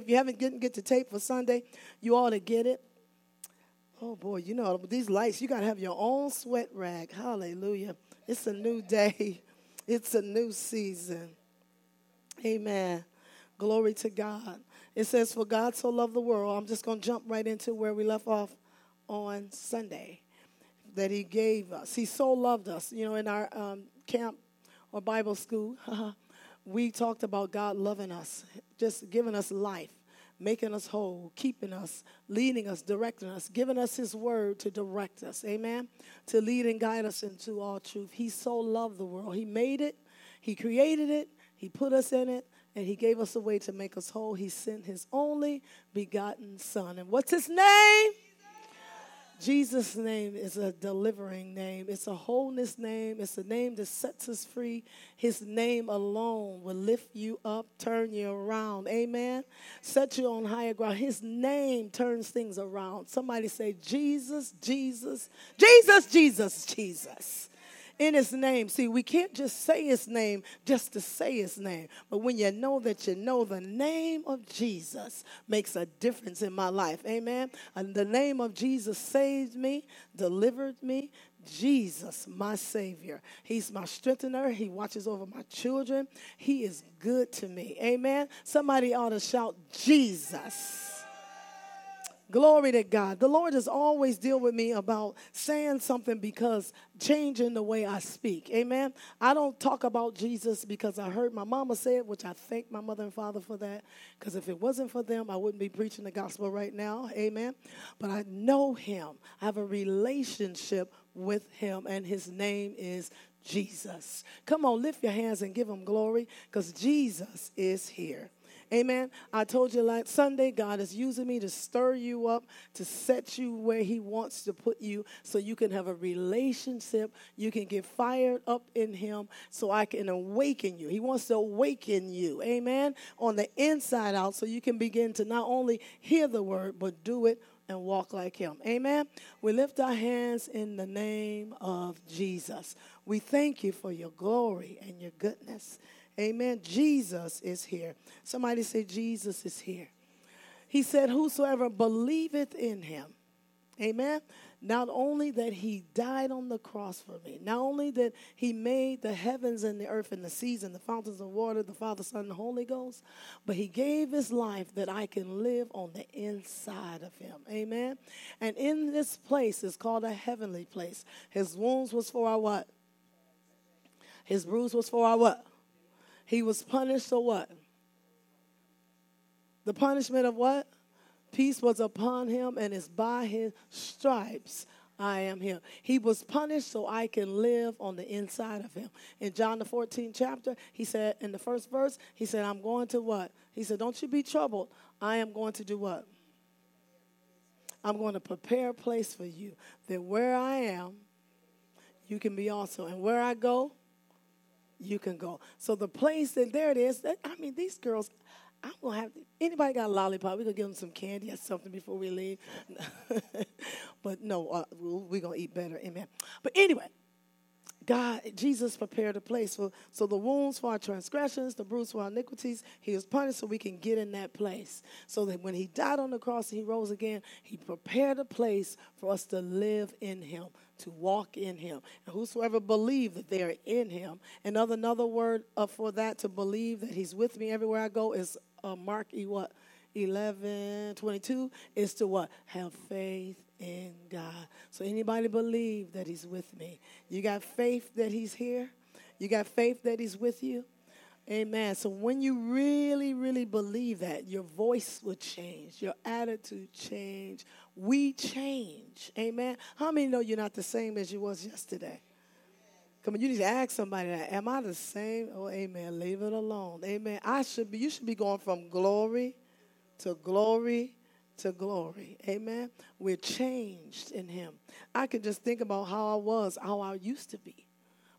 If you haven't get, get the tape for Sunday, you ought to get it. Oh boy, you know these lights. You got to have your own sweat rag. Hallelujah! It's a new day. It's a new season. Amen. Glory to God. It says, "For God so loved the world." I'm just to jump right into where we left off on Sunday. That He gave us. He so loved us. You know, in our um, camp or Bible school, we talked about God loving us, just giving us life, making us whole, keeping us, leading us, directing us, giving us His word to direct us. Amen. To lead and guide us into all truth. He so loved the world. He made it, He created it, He put us in it, and He gave us a way to make us whole. He sent His only begotten Son. And what's His name? Jesus' name is a delivering name. It's a wholeness name. It's a name that sets us free. His name alone will lift you up, turn you around. Amen. Set you on higher ground. His name turns things around. Somebody say, Jesus, Jesus, Jesus, Jesus, Jesus in his name. See, we can't just say his name just to say his name. But when you know that you know the name of Jesus makes a difference in my life. Amen. And the name of Jesus saved me, delivered me. Jesus, my Savior. He's my strengthener. He watches over my children. He is good to me. Amen. Somebody ought to shout, Jesus. Glory to God. The Lord has always deal with me about saying something because changing the way I speak. Amen. I don't talk about Jesus because I heard my mama say it, which I thank my mother and father for that. Because if it wasn't for them, I wouldn't be preaching the gospel right now. Amen. But I know him. I have a relationship with him, and his name is Jesus. Come on, lift your hands and give him glory because Jesus is here. Amen. I told you last Sunday, God is using me to stir you up, to set you where He wants to put you so you can have a relationship. You can get fired up in Him so I can awaken you. He wants to awaken you. Amen. On the inside out so you can begin to not only hear the word, but do it and walk like him. Amen. We lift our hands in the name of Jesus. We thank you for your glory and your goodness. Amen. Jesus is here. Somebody say, Jesus is here. He said, Whosoever believeth in him. Amen. Not only that he died on the cross for me, not only that he made the heavens and the earth and the seas and the fountains of water, the Father, Son, and Holy Ghost, but he gave his life that I can live on the inside of him. Amen. And in this place is called a heavenly place. His wounds was for our what? His bruise was for our what? He was punished so what? The punishment of what? Peace was upon him, and it's by his stripes I am here. He was punished so I can live on the inside of him. In John the 14th chapter, he said in the first verse, he said, I'm going to what? He said, Don't you be troubled. I am going to do what? I'm going to prepare a place for you that where I am, you can be also. And where I go, you can go. So the place that there it is, I mean, these girls, I'm gonna have anybody got a lollipop? We're gonna give them some candy or something before we leave. but no, uh, we're gonna eat better. Amen. But anyway, God, Jesus prepared a place for so the wounds for our transgressions, the bruise for our iniquities, he was punished so we can get in that place. So that when he died on the cross and he rose again, he prepared a place for us to live in him, to walk in him. And whosoever believe that they are in him. Another another word uh, for that to believe that he's with me everywhere I go is uh, Mark E what? 11, 22 is to what? Have faith in God. So anybody believe that he's with me? You got faith that he's here? You got faith that he's with you? Amen. So when you really, really believe that, your voice will change, your attitude change. We change. Amen. How many know you're not the same as you was yesterday? Come on, you need to ask somebody that. Am I the same? Oh, amen. Leave it alone. Amen. I should be, you should be going from glory to glory to glory. Amen. We're changed in Him. I can just think about how I was, how I used to be.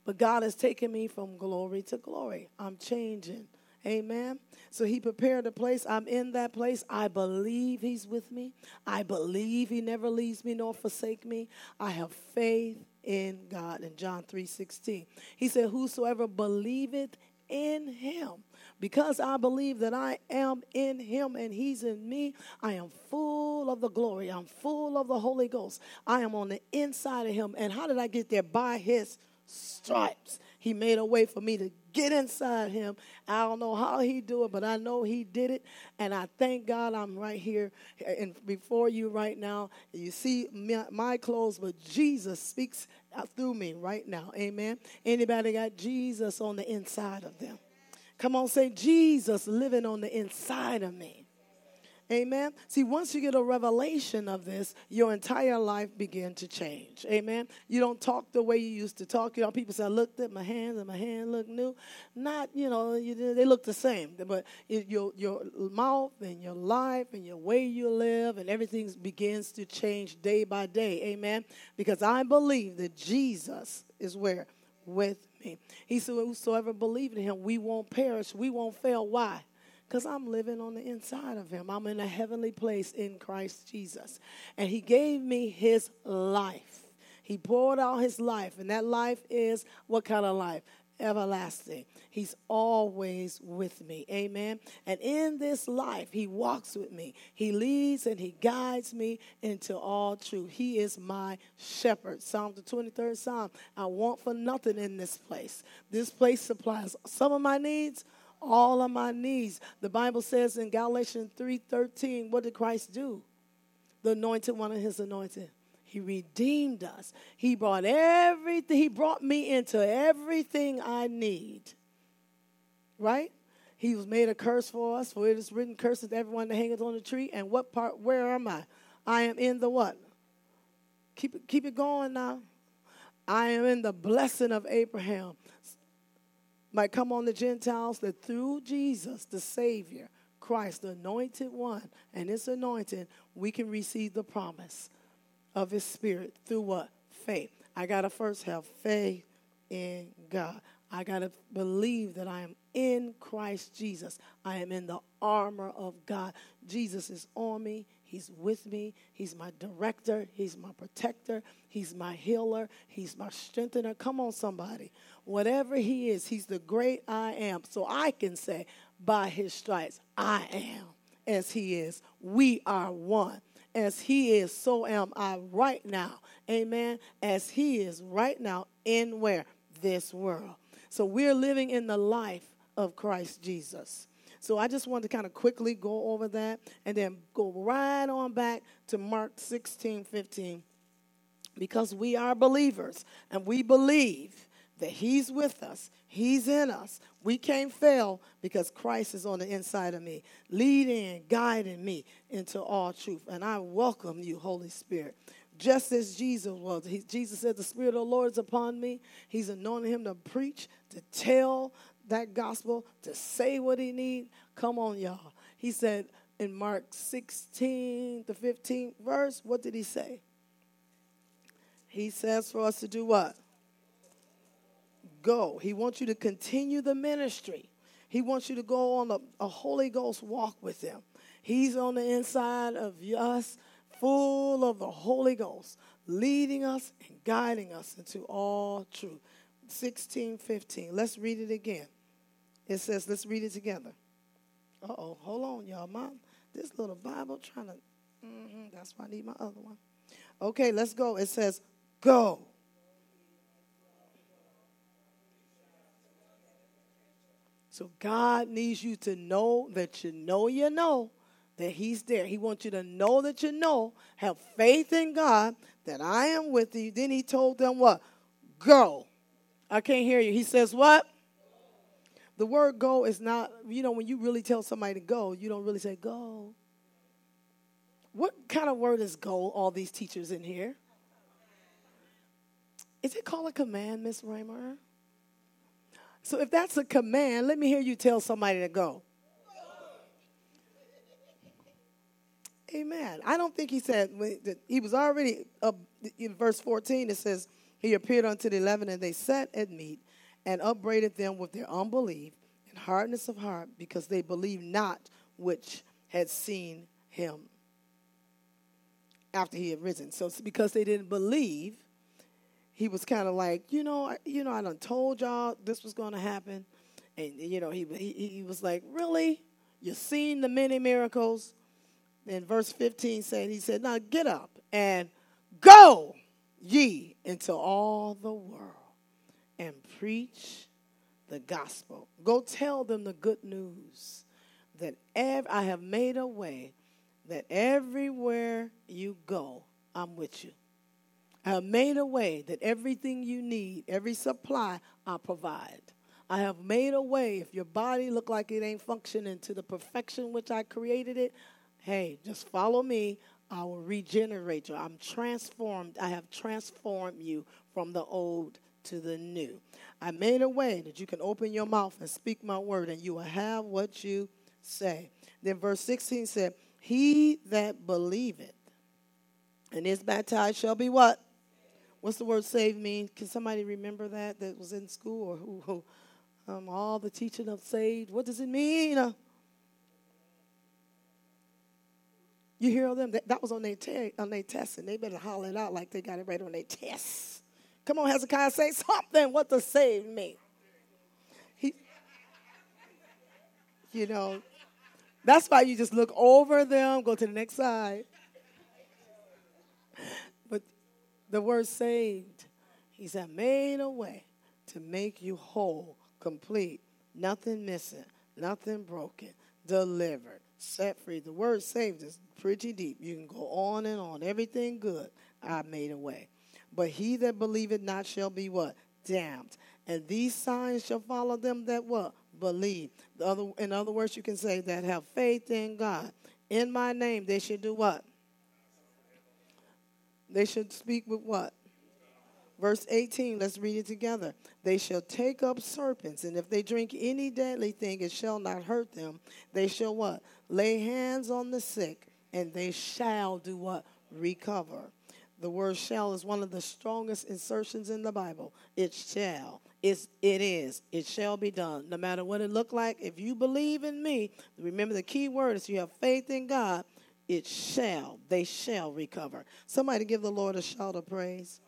But God has taken me from glory to glory. I'm changing. Amen. So he prepared a place. I'm in that place. I believe he's with me. I believe he never leaves me nor forsake me. I have faith in God. In John 3 16, he said, Whosoever believeth in him Because I believe that I am in him and he's in me, I am full of the glory. I'm full of the Holy Ghost. I am on the inside of him. And how did I get there? By his stripes. He made a way for me to get inside him. I don't know how he do it, but I know he did it. And I thank God I'm right here and before you right now. You see my clothes, but Jesus speaks through me right now. Amen. Anybody got Jesus on the inside of them? Come on, say Jesus living on the inside of me. Amen. See, once you get a revelation of this, your entire life begin to change. Amen. You don't talk the way you used to talk. You know, people say, I looked at my hands and my hand looked new. Not, you know, you, they look the same. But it, your, your mouth and your life and your way you live and everything begins to change day by day. Amen. Because I believe that Jesus is where? With me. He said, Whosoever believe in him, we won't perish, we won't fail. Why? Because I'm living on the inside of him. I'm in a heavenly place in Christ Jesus. And he gave me his life. He poured out his life, and that life is what kind of life? Everlasting. He's always with me. Amen. And in this life, He walks with me. He leads and He guides me into all truth. He is my shepherd. Psalm the 23rd Psalm. I want for nothing in this place. This place supplies some of my needs all on my knees. The Bible says in Galatians 3:13, what did Christ do? The anointed one of his anointed. He redeemed us. He brought everything, he brought me into everything I need. Right? He was made a curse for us, for it is written, curses everyone that hangeth on the tree. And what part, where am I? I am in the what? Keep it, keep it going now. I am in the blessing of Abraham might come on the Gentiles that through Jesus, the Savior, Christ, the anointed one, and his anointing, we can receive the promise of his spirit through what? Faith. I got to first have faith in God. I got to believe that I am in Christ Jesus. I am in the armor of God. Jesus is on me. He's with me. He's my director. He's my protector. He's my healer. He's my strengthener. Come on, somebody. Whatever He is, He's the great I am. So I can say, by His stripes, I am as He is. We are one. As He is, so am I right now. Amen. As He is right now in where? This world. So we're living in the life of Christ Jesus. So I just wanted to kind of quickly go over that and then go right on back to Mark 16, 15. Because we are believers and we believe that He's with us, He's in us. We can't fail because Christ is on the inside of me, leading and guiding me into all truth. And I welcome you, Holy Spirit. Just as Jesus was. He, Jesus said, The Spirit of the Lord is upon me. He's anointing him to preach, to tell that gospel, to say what he need. Come on, y'all. He said in Mark 16, the 15th verse, what did he say? He says for us to do what? Go. He wants you to continue the ministry. He wants you to go on a, a Holy Ghost walk with him. He's on the inside of us, full of the Holy Ghost, leading us and guiding us into all truth. 16, 15. Let's read it again. It says, let's read it together. Uh oh, hold on, y'all. Mom, this little Bible trying to, mm-hmm, that's why I need my other one. Okay, let's go. It says, go. So God needs you to know that you know you know that He's there. He wants you to know that you know, have faith in God that I am with you. Then He told them what? Go. I can't hear you. He says what? The word go is not, you know, when you really tell somebody to go, you don't really say go. What kind of word is go, all these teachers in here? Is it called a command, Miss Raymer? So if that's a command, let me hear you tell somebody to go. Amen. I don't think he said he was already uh, in verse 14. It says he appeared unto the eleven, and they sat at meat and upbraided them with their unbelief and hardness of heart because they believed not which had seen him after he had risen. So because they didn't believe, he was kind of like, you know, you know, I done told y'all this was going to happen, And, you know, he, he, he was like, Really? You've seen the many miracles? In verse 15 said, He said, Now get up and go ye into all the world and preach the gospel. Go tell them the good news that ev- I have made a way that everywhere you go, I'm with you. I have made a way that everything you need, every supply, I provide. I have made a way. If your body look like it ain't functioning to the perfection which I created it, hey, just follow me. I will regenerate you. I'm transformed. I have transformed you from the old to the new. I made a way that you can open your mouth and speak my word, and you will have what you say. Then verse 16 said, He that believeth and is baptized shall be what? What's the word save mean? Can somebody remember that that was in school or who? who um, all the teaching of saved. What does it mean? Uh, you hear them? That, that was on their, te- on their test, and they better holler it out like they got it right on their test. Come on, Hezekiah, say something. What does save mean? He, you know, that's why you just look over them, go to the next side. But the word saved, he said, made a way to make you whole, complete, nothing missing, nothing broken, delivered, set free. The word saved is pretty deep. You can go on and on. Everything good, I made a way. But he that believeth not shall be what? Damned. And these signs shall follow them that what? Believe. The other, in other words, you can say that have faith in God. In my name, they should do what? They should speak with what? Verse 18, let's read it together. They shall take up serpents, and if they drink any deadly thing, it shall not hurt them. They shall what? Lay hands on the sick, and they shall do what? Recover. The word shall is one of the strongest insertions in the Bible. It shall. It's, it is. It shall be done. No matter what it look like, if you believe in me, remember the key word is you have faith in God, it shall. They shall recover. Somebody give the Lord a shout of praise.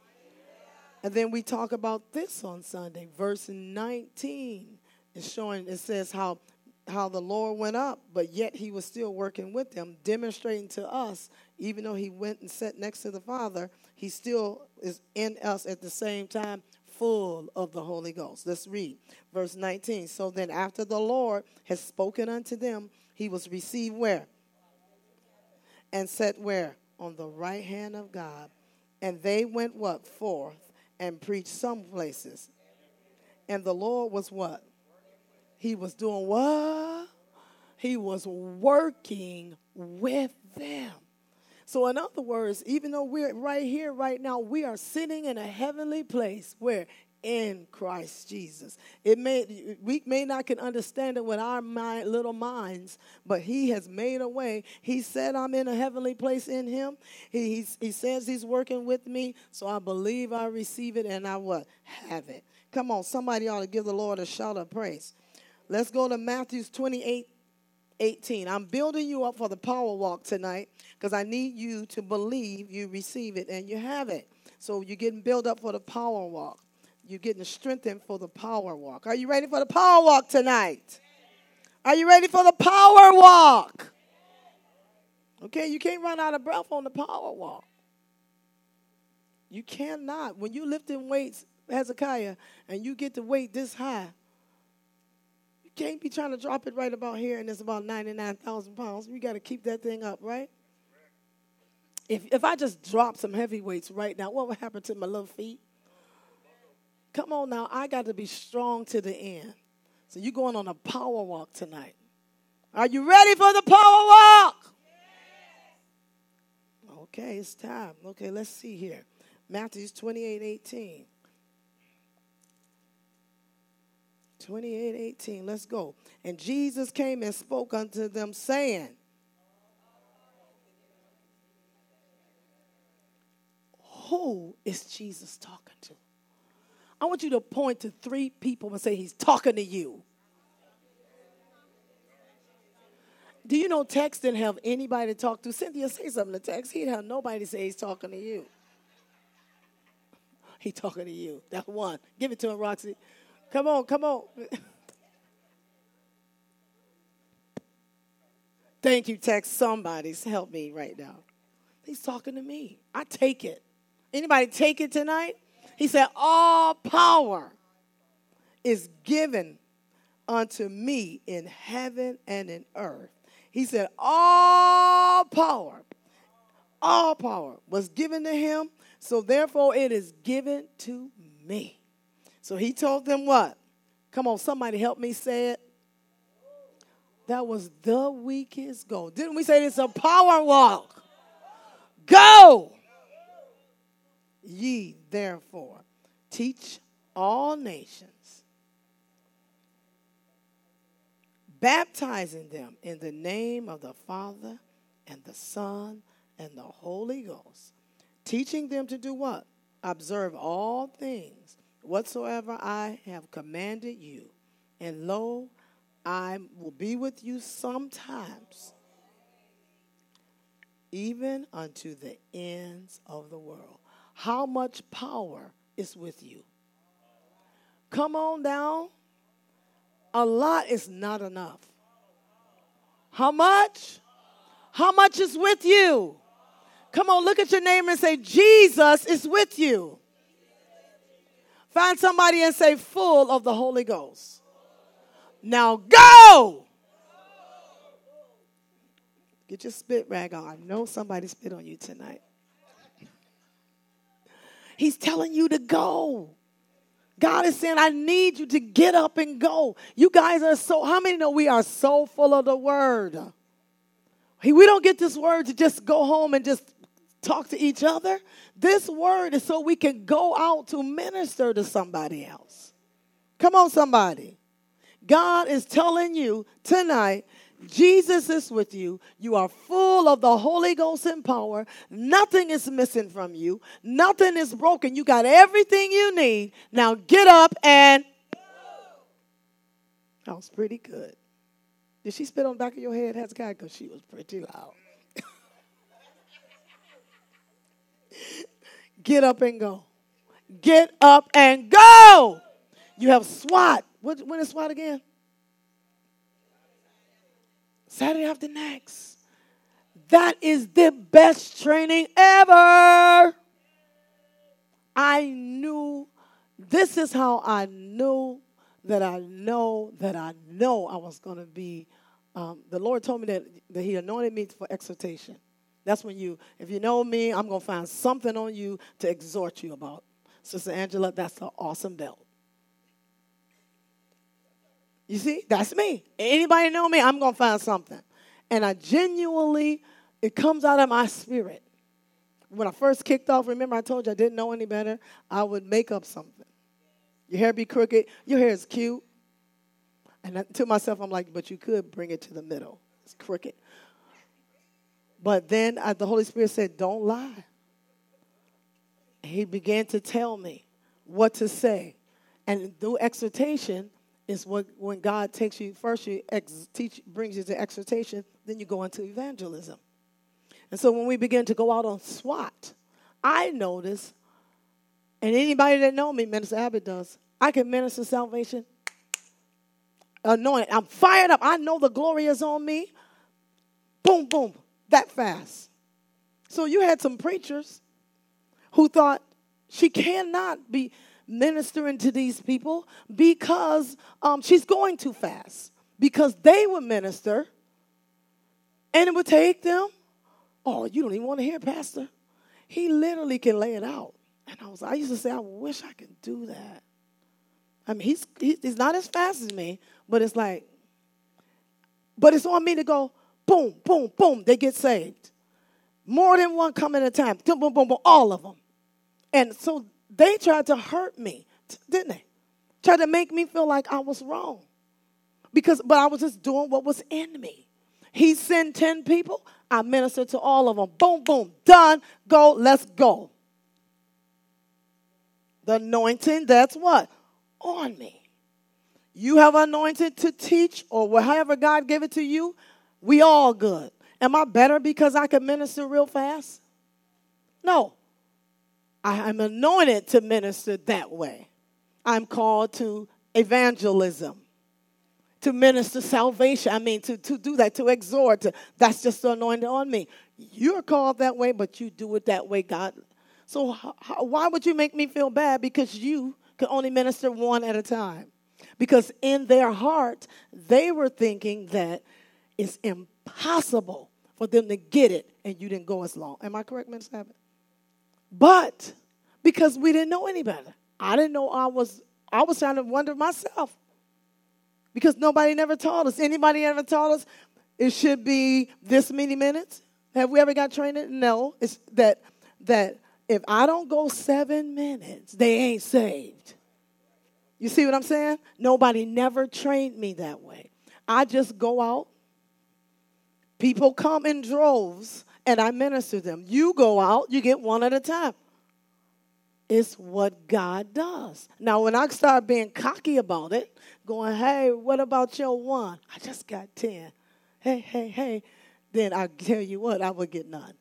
And then we talk about this on Sunday. Verse 19 is showing, it says how how the Lord went up, but yet he was still working with them, demonstrating to us, even though he went and sat next to the Father, he still is in us at the same time, full of the Holy Ghost. Let's read verse 19. So then, after the Lord has spoken unto them, he was received where? And set where? On the right hand of God. And they went what? Forth and preached some places. And the Lord was what? He was doing what? He was working with them. So, in other words, even though we're right here, right now, we are sitting in a heavenly place where in Christ Jesus. It may we may not can understand it with our mind, little minds, but He has made a way. He said, "I'm in a heavenly place in Him." He he says He's working with me, so I believe I receive it and I what have it. Come on, somebody ought to give the Lord a shout of praise. Let's go to Matthew's 28 18. I'm building you up for the power walk tonight because I need you to believe you receive it and you have it. So you're getting built up for the power walk. You're getting strengthened for the power walk. Are you ready for the power walk tonight? Are you ready for the power walk? Okay, you can't run out of breath on the power walk. You cannot. When you're lifting weights, Hezekiah, and you get the weight this high, you can't be trying to drop it right about here and it's about 99,000 pounds. You got to keep that thing up, right? If, if I just drop some heavy weights right now, what would happen to my little feet? Come on now, I got to be strong to the end. So you're going on a power walk tonight. Are you ready for the power walk? Okay, it's time. Okay, let's see here. Matthew 28 18. 28 18. Let's go. And Jesus came and spoke unto them, saying, Who is Jesus talking? I want you to point to three people and say, He's talking to you. Do you know text didn't have anybody to talk to? Cynthia, say something to text. He didn't have nobody say he's talking to you. He talking to you. That one. Give it to him, Roxy. Come on, come on. Thank you, text. Somebody's help me right now. He's talking to me. I take it. Anybody take it tonight? He said, All power is given unto me in heaven and in earth. He said, All power, all power was given to him, so therefore it is given to me. So he told them what? Come on, somebody help me say it. That was the weakest goal. Didn't we say it's a power walk? Go! Ye therefore teach all nations, baptizing them in the name of the Father and the Son and the Holy Ghost, teaching them to do what? Observe all things whatsoever I have commanded you. And lo, I will be with you sometimes, even unto the ends of the world. How much power is with you? Come on down. A lot is not enough. How much? How much is with you? Come on, look at your neighbor and say, Jesus is with you. Find somebody and say, full of the Holy Ghost. Now go. Get your spit rag on. I know somebody spit on you tonight. He's telling you to go. God is saying, I need you to get up and go. You guys are so, how many know we are so full of the word? We don't get this word to just go home and just talk to each other. This word is so we can go out to minister to somebody else. Come on, somebody. God is telling you tonight Jesus is with you. You are full of the Holy Ghost and power. Nothing is missing from you. Nothing is broken. You got everything you need. Now get up and. That was pretty good. Did she spit on the back of your head, Hezekiah? Because she was pretty loud. get up and go. Get up and go. You have SWAT. When is SWAT again? Saturday after next. That is the best training ever. I knew, this is how I knew that I know that I know I was going to be. Um, the Lord told me that, that He anointed me for exhortation. That's when you, if you know me, I'm going to find something on you to exhort you about. Sister Angela, that's an awesome belt. You see, that's me. Anybody know me? I'm going to find something. And I genuinely, it comes out of my spirit. When I first kicked off, remember I told you I didn't know any better? I would make up something. Your hair be crooked, your hair is cute. And I, to myself, I'm like, but you could bring it to the middle. It's crooked. But then I, the Holy Spirit said, don't lie. He began to tell me what to say. And through exhortation, is what when God takes you first, you ex, teach, brings you to exhortation, then you go into evangelism. And so when we begin to go out on SWAT, I notice, and anybody that know me, Minister Abbott does, I can minister salvation, anointed. I'm fired up. I know the glory is on me. Boom, boom, that fast. So you had some preachers who thought she cannot be ministering to these people because um, she's going too fast. Because they would minister and it would take them. Oh, you don't even want to hear, Pastor. He literally can lay it out. And I was, I used to say, I wish I could do that. I mean, he's he's not as fast as me, but it's like, but it's on me to go, boom, boom, boom. They get saved. More than one come at a time. Boom, boom, boom, boom. All of them. And so they tried to hurt me, didn't they? Tried to make me feel like I was wrong. Because, but I was just doing what was in me. He sent 10 people, I ministered to all of them. Boom, boom, done, go, let's go. The anointing, that's what? On me. You have anointed to teach, or however God gave it to you, we all good. Am I better because I can minister real fast? No. I'm anointed to minister that way. I'm called to evangelism, to minister salvation. I mean, to, to do that, to exhort. To, that's just the anointing on me. You're called that way, but you do it that way, God. So how, why would you make me feel bad? Because you can only minister one at a time. Because in their heart, they were thinking that it's impossible for them to get it, and you didn't go as long. Am I correct, Minister Abbott? But because we didn't know any better, I didn't know I was. I was trying to wonder myself because nobody never taught us. Anybody ever taught us it should be this many minutes? Have we ever got trained? No. It's that that if I don't go seven minutes, they ain't saved. You see what I'm saying? Nobody never trained me that way. I just go out. People come in droves and I minister them. You go out, you get one at a time. It's what God does. Now, when I start being cocky about it, going, hey, what about your one? I just got 10. Hey, hey, hey. Then I tell you what, I would get none.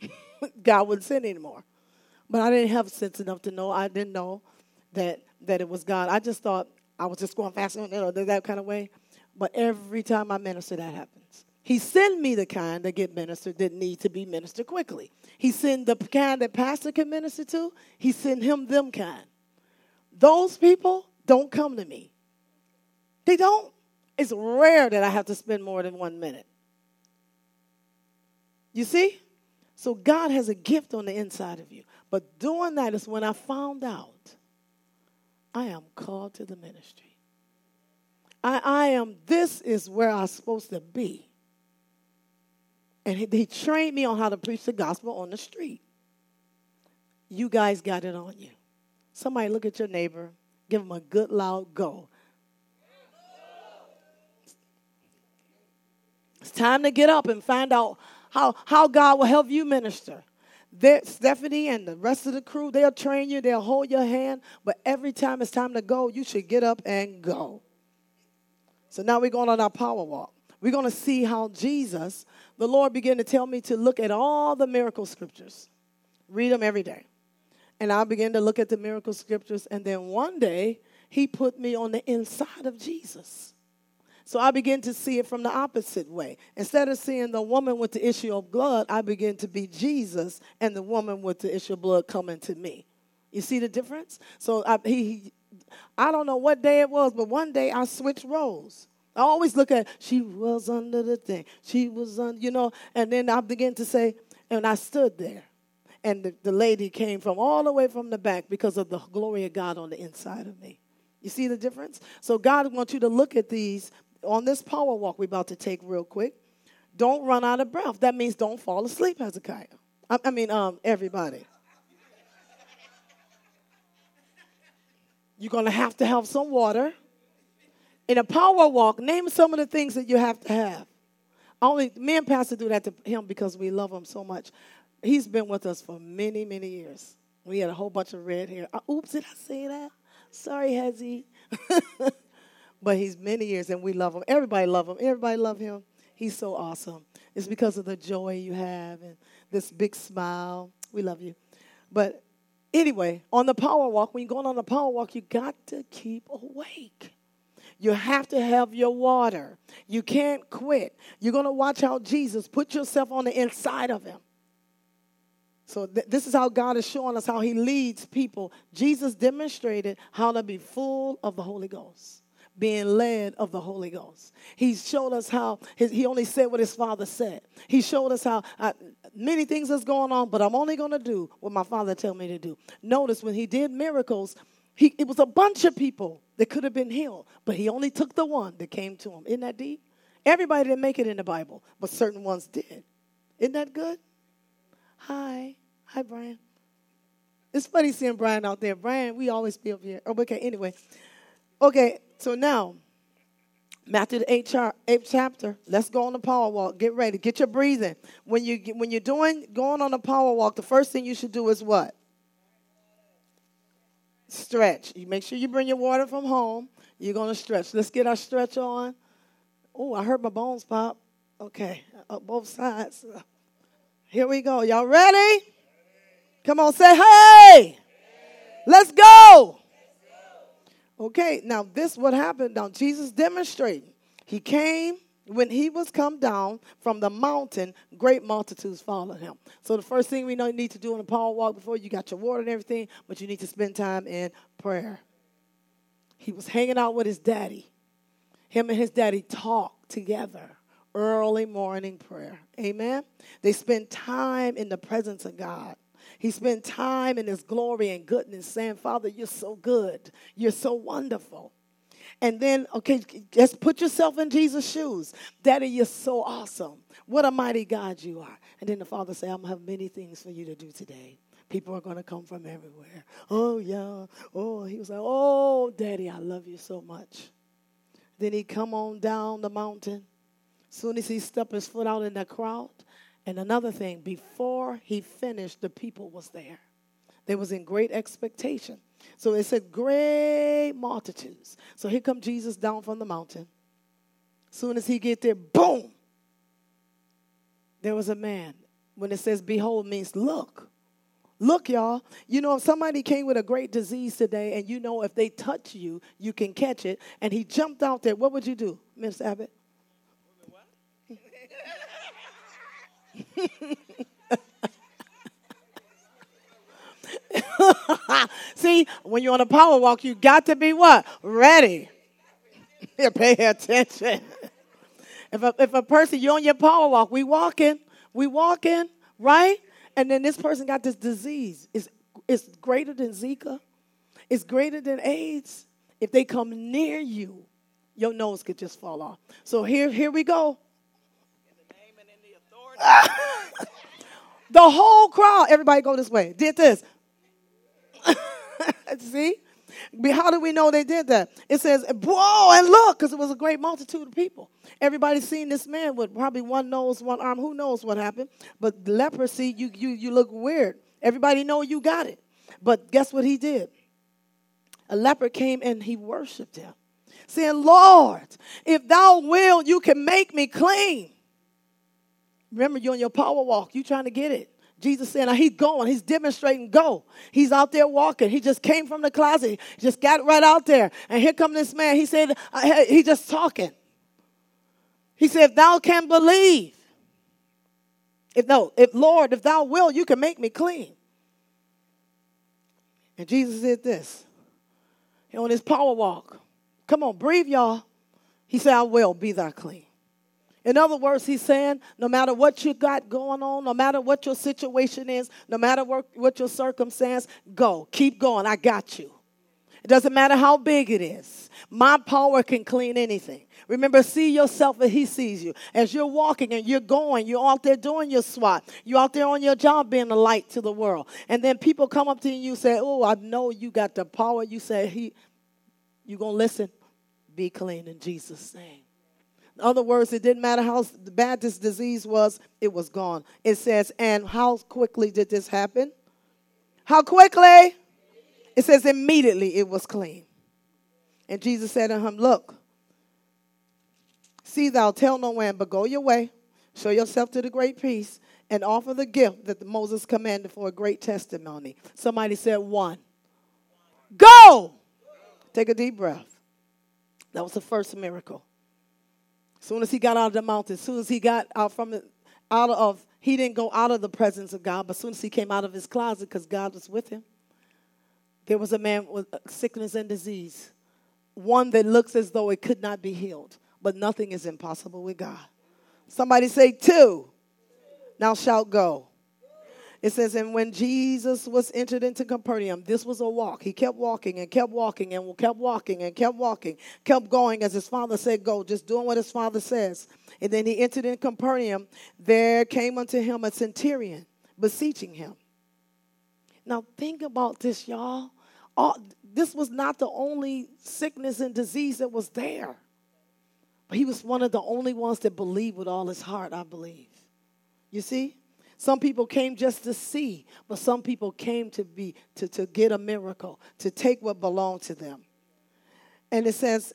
God wouldn't send anymore. But I didn't have sense enough to know. I didn't know that that it was God. I just thought I was just going faster, you know, that kind of way. But every time I minister, that happens. He sent me the kind that get ministered that need to be ministered quickly. He sent the kind that pastor can minister to. He sent him them kind. Those people don't come to me. They don't. It's rare that I have to spend more than one minute. You see? So God has a gift on the inside of you. But doing that is when I found out I am called to the ministry. I, I am, this is where I'm supposed to be. And he, trained me on how to preach the gospel on the street. You guys got it on you. Somebody look at your neighbor, give him a good loud go. It's time to get up and find out how, how God will help you minister. They're, Stephanie and the rest of the crew, they'll train you, they'll hold your hand, but every time it's time to go, you should get up and go. So now we're going on our power walk. We're going to see how Jesus, the Lord, began to tell me to look at all the miracle scriptures, read them every day. And I began to look at the miracle scriptures, and then one day, He put me on the inside of Jesus. So I began to see it from the opposite way. Instead of seeing the woman with the issue of blood, I began to be Jesus and the woman with the issue of blood coming to me. You see the difference? So I, he, I don't know what day it was, but one day I switched roles. I always look at she was under the thing. She was on, you know, and then I begin to say, and I stood there. And the, the lady came from all the way from the back because of the glory of God on the inside of me. You see the difference? So God wants you to look at these on this power walk we're about to take real quick, don't run out of breath. That means don't fall asleep, Hezekiah. I, I mean, um, everybody. You're going to have to have some water. In a power walk, name some of the things that you have to have. Only me and Pastor do that to him because we love him so much. He's been with us for many, many years. We had a whole bunch of red hair. Uh, oops, did I say that? Sorry, Hezzy. but he's many years and we love him. Everybody love him. Everybody love him. He's so awesome. It's because of the joy you have and this big smile. We love you. But anyway, on the power walk, when you're going on the power walk, you got to keep awake. You have to have your water. You can't quit. You're going to watch out Jesus put yourself on the inside of him. So th- this is how God is showing us how he leads people. Jesus demonstrated how to be full of the Holy Ghost being led of the Holy Ghost. He showed us how his, he only said what his father said. He showed us how I, many things is going on, but I'm only going to do what my father tell me to do. Notice when he did miracles, he, it was a bunch of people that could have been healed, but he only took the one that came to him. Isn't that deep? Everybody didn't make it in the Bible, but certain ones did. Isn't that good? Hi. Hi, Brian. It's funny seeing Brian out there. Brian, we always be up here. Oh, okay, anyway. Okay, so now, Matthew the eighth, eighth chapter. Let's go on the power walk. Get ready. Get your breathing. When you when you're doing going on a power walk, the first thing you should do is what? Stretch. You make sure you bring your water from home. You're gonna stretch. Let's get our stretch on. Oh, I heard my bones pop. Okay, uh, both sides. Here we go. Y'all ready? Come on, say hey. Let's go. Okay, now this what happened. Now Jesus demonstrated. He came when he was come down from the mountain, great multitudes followed him. So the first thing we know you need to do on a power walk before you got your water and everything, but you need to spend time in prayer. He was hanging out with his daddy. Him and his daddy talked together. Early morning prayer. Amen. They spent time in the presence of God. He spent time in his glory and goodness, saying, Father, you're so good. You're so wonderful. And then, okay, just put yourself in Jesus' shoes. Daddy, you're so awesome. What a mighty God you are. And then the father said, I'm going to have many things for you to do today. People are going to come from everywhere. Oh, yeah. Oh, he was like, oh, daddy, I love you so much. Then he come on down the mountain. Soon as he stepped his foot out in the crowd. And another thing, before he finished, the people was there. They was in great expectation. So it said great multitudes. So here come Jesus down from the mountain. Soon as he get there, boom. There was a man. When it says behold means look. Look, y'all. You know, if somebody came with a great disease today and you know if they touch you, you can catch it, and he jumped out there, what would you do, Miss Abbott? See, when you're on a power walk, you got to be what? Ready. yeah, pay attention. If a, if a person, you're on your power walk, we walking, we walking, right? And then this person got this disease. It's, it's greater than Zika. It's greater than AIDS. If they come near you, your nose could just fall off. So here, here we go. the whole crowd, everybody go this way. Did this. See? How do we know they did that? It says, whoa, and look, because it was a great multitude of people. Everybody seen this man with probably one nose, one arm. Who knows what happened? But leprosy, you, you, you look weird. Everybody know you got it. But guess what he did? A leper came and he worshiped him, saying, Lord, if thou will, you can make me clean. Remember, you're on your power walk. You trying to get it. Jesus said, now he's going. He's demonstrating go. He's out there walking. He just came from the closet. He just got right out there. And here come this man. He said, uh, he just talking. He said, if thou can believe, if no, if Lord, if thou will, you can make me clean. And Jesus did this. On his power walk. Come on, breathe, y'all. He said, I will be thou clean. In other words, he's saying no matter what you got going on, no matter what your situation is, no matter what, what your circumstance, go. Keep going. I got you. It doesn't matter how big it is. My power can clean anything. Remember, see yourself as He sees you. As you're walking and you're going, you're out there doing your SWAT. You're out there on your job being a light to the world. And then people come up to you and you say, Oh, I know you got the power. You say, He, you going to listen? Be clean in Jesus' name. In other words, it didn't matter how bad this disease was, it was gone. It says, and how quickly did this happen? How quickly? It says, immediately it was clean. And Jesus said to him, Look, see thou tell no man, but go your way, show yourself to the great peace, and offer the gift that Moses commanded for a great testimony. Somebody said, One. Go! Take a deep breath. That was the first miracle. Soon as he got out of the mountain, as soon as he got out from the, out of, he didn't go out of the presence of God, but soon as he came out of his closet because God was with him, there was a man with uh, sickness and disease, one that looks as though it could not be healed, but nothing is impossible with God. Somebody say two. Now shout go. It says, and when Jesus was entered into Capernaum, this was a walk. He kept walking and kept walking and kept walking and kept walking, kept going as his father said, go, just doing what his father says. And then he entered in Capernaum. There came unto him a centurion beseeching him. Now, think about this, y'all. All, this was not the only sickness and disease that was there, but he was one of the only ones that believed with all his heart, I believe. You see? Some people came just to see, but some people came to be to, to get a miracle, to take what belonged to them. And it says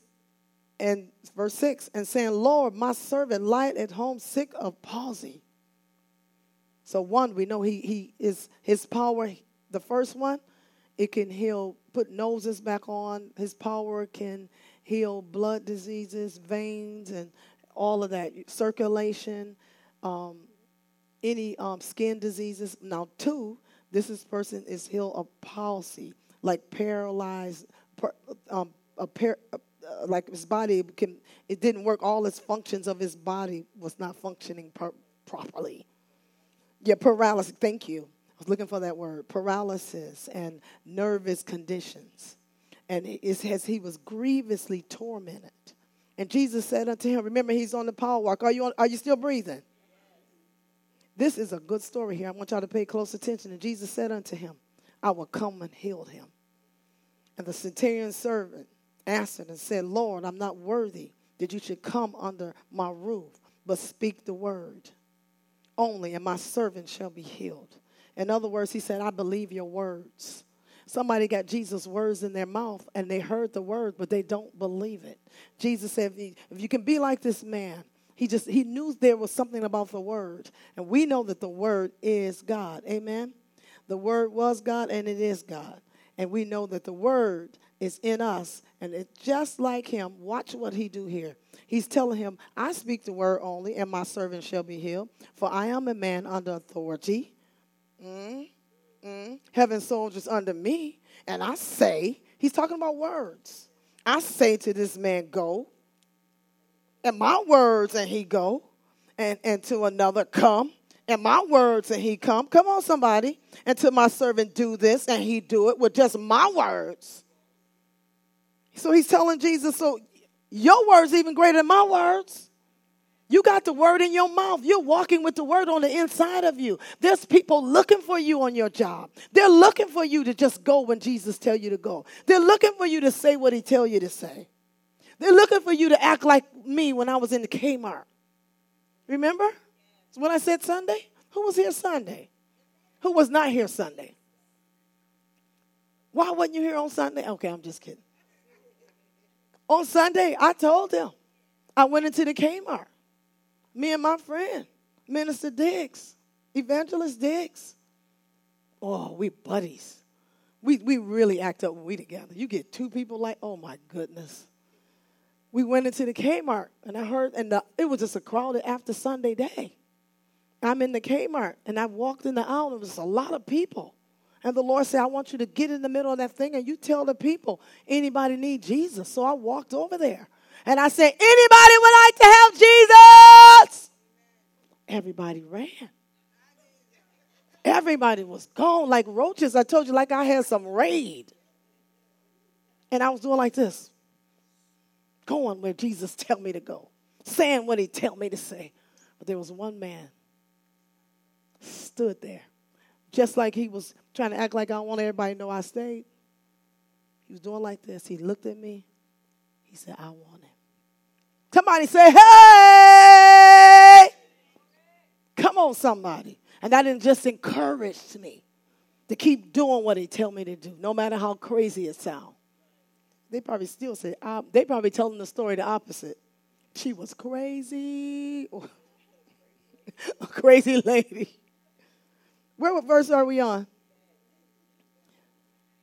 in verse 6, and saying, Lord, my servant light at home sick of palsy. So one, we know he he is his power, the first one, It can heal, put noses back on. His power can heal blood diseases, veins, and all of that, circulation, um, any um, skin diseases. Now, two, this is person is healed of palsy, like paralyzed, per, um, a par, uh, like his body can, it didn't work. All his functions of his body was not functioning per, properly. Yeah, paralysis. Thank you. I was looking for that word. Paralysis and nervous conditions. And it says he was grievously tormented. And Jesus said unto him, Remember, he's on the power walk. Are you, on, are you still breathing? This is a good story here. I want y'all to pay close attention. And Jesus said unto him, I will come and heal him. And the centurion servant answered and said, Lord, I'm not worthy that you should come under my roof, but speak the word only, and my servant shall be healed. In other words, he said, I believe your words. Somebody got Jesus' words in their mouth and they heard the word, but they don't believe it. Jesus said, if you can be like this man, he just he knew there was something about the word. And we know that the word is God. Amen. The word was God and it is God. And we know that the word is in us and it's just like him. Watch what he do here. He's telling him, I speak the word only and my servant shall be healed, for I am a man under authority. Mm, heaven soldiers under me. And I say, he's talking about words. I say to this man, go and my words and he go and, and to another come and my words and he come come on somebody and to my servant do this and he do it with just my words so he's telling jesus so your words even greater than my words you got the word in your mouth. You're walking with the word on the inside of you. There's people looking for you on your job. They're looking for you to just go when Jesus tell you to go. They're looking for you to say what he tell you to say. They're looking for you to act like me when I was in the Kmart. Remember? When I said Sunday? Who was here Sunday? Who was not here Sunday? Why wasn't you here on Sunday? Okay, I'm just kidding. On Sunday, I told them. I went into the Kmart. Me and my friend, Minister Diggs, Evangelist Diggs. Oh, we buddies. We, we really act up when we together. You get two people like, oh my goodness we went into the Kmart and I heard, and the, it was just a crowded after Sunday day. I'm in the Kmart and I walked in the aisle and there was a lot of people. And the Lord said, I want you to get in the middle of that thing and you tell the people, anybody need Jesus? So I walked over there and I said, anybody would like to have Jesus? Everybody ran. Everybody was gone like roaches. I told you, like I had some raid. And I was doing like this going where Jesus tell me to go, saying what he tell me to say. But there was one man stood there, just like he was trying to act like I don't want everybody to know I stayed. He was doing like this. He looked at me. He said, I want him. Somebody say, hey! Come on, somebody. And that just encouraged me to keep doing what he tell me to do, no matter how crazy it sounds they probably still say, uh, they probably telling the story the opposite. She was crazy. a crazy lady. Where what verse are we on?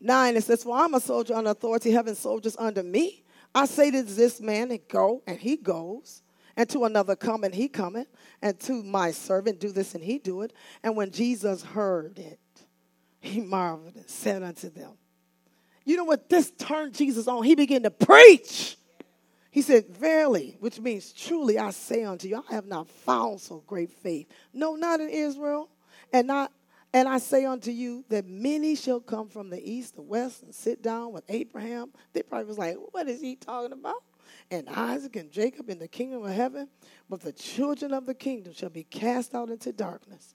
Nine, it says, For I'm a soldier under authority, having soldiers under me. I say to this man, and go, and he goes. And to another, come, and he cometh. And to my servant, do this, and he do it. And when Jesus heard it, he marveled and said unto them, you know what? This turned Jesus on. He began to preach. He said, Verily, which means truly I say unto you, I have not found so great faith. No, not in Israel. And not and I say unto you that many shall come from the east, the west, and sit down with Abraham. They probably was like, What is he talking about? And Isaac and Jacob in the kingdom of heaven. But the children of the kingdom shall be cast out into darkness.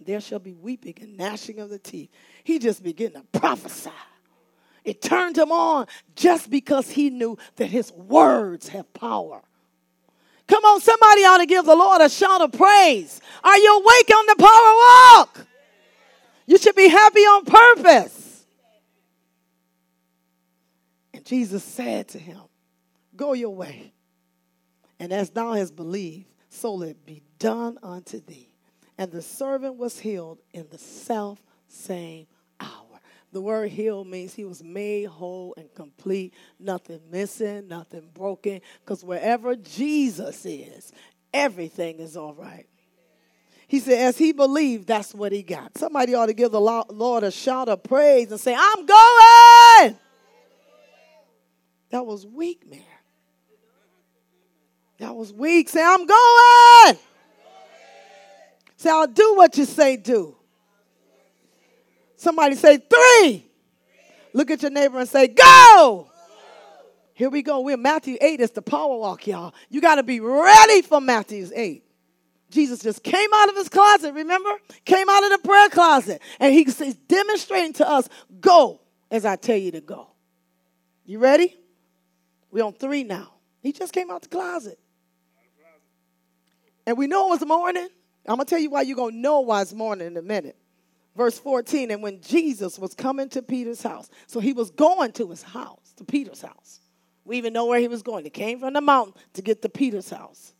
There shall be weeping and gnashing of the teeth. He just began to prophesy. It turned him on just because he knew that his words have power. Come on, somebody ought to give the Lord a shout of praise. Are you awake on the power walk? You should be happy on purpose. And Jesus said to him, Go your way. And as thou hast believed, so let it be done unto thee. And the servant was healed in the self same The word healed means he was made whole and complete, nothing missing, nothing broken. Because wherever Jesus is, everything is all right. He said, as he believed, that's what he got. Somebody ought to give the Lord a shout of praise and say, I'm going. That was weak, man. That was weak. Say, I'm going. Say, I'll do what you say do. Somebody say three. Look at your neighbor and say, go. Here we go. We're Matthew 8. It's the power walk, y'all. You got to be ready for Matthew 8. Jesus just came out of his closet, remember? Came out of the prayer closet. And he's demonstrating to us, go as I tell you to go. You ready? We're on three now. He just came out the closet. And we know it was morning. I'm going to tell you why you're going to know why it's morning in a minute. Verse 14, and when Jesus was coming to Peter's house, so he was going to his house, to Peter's house. We even know where he was going. He came from the mountain to get to Peter's house.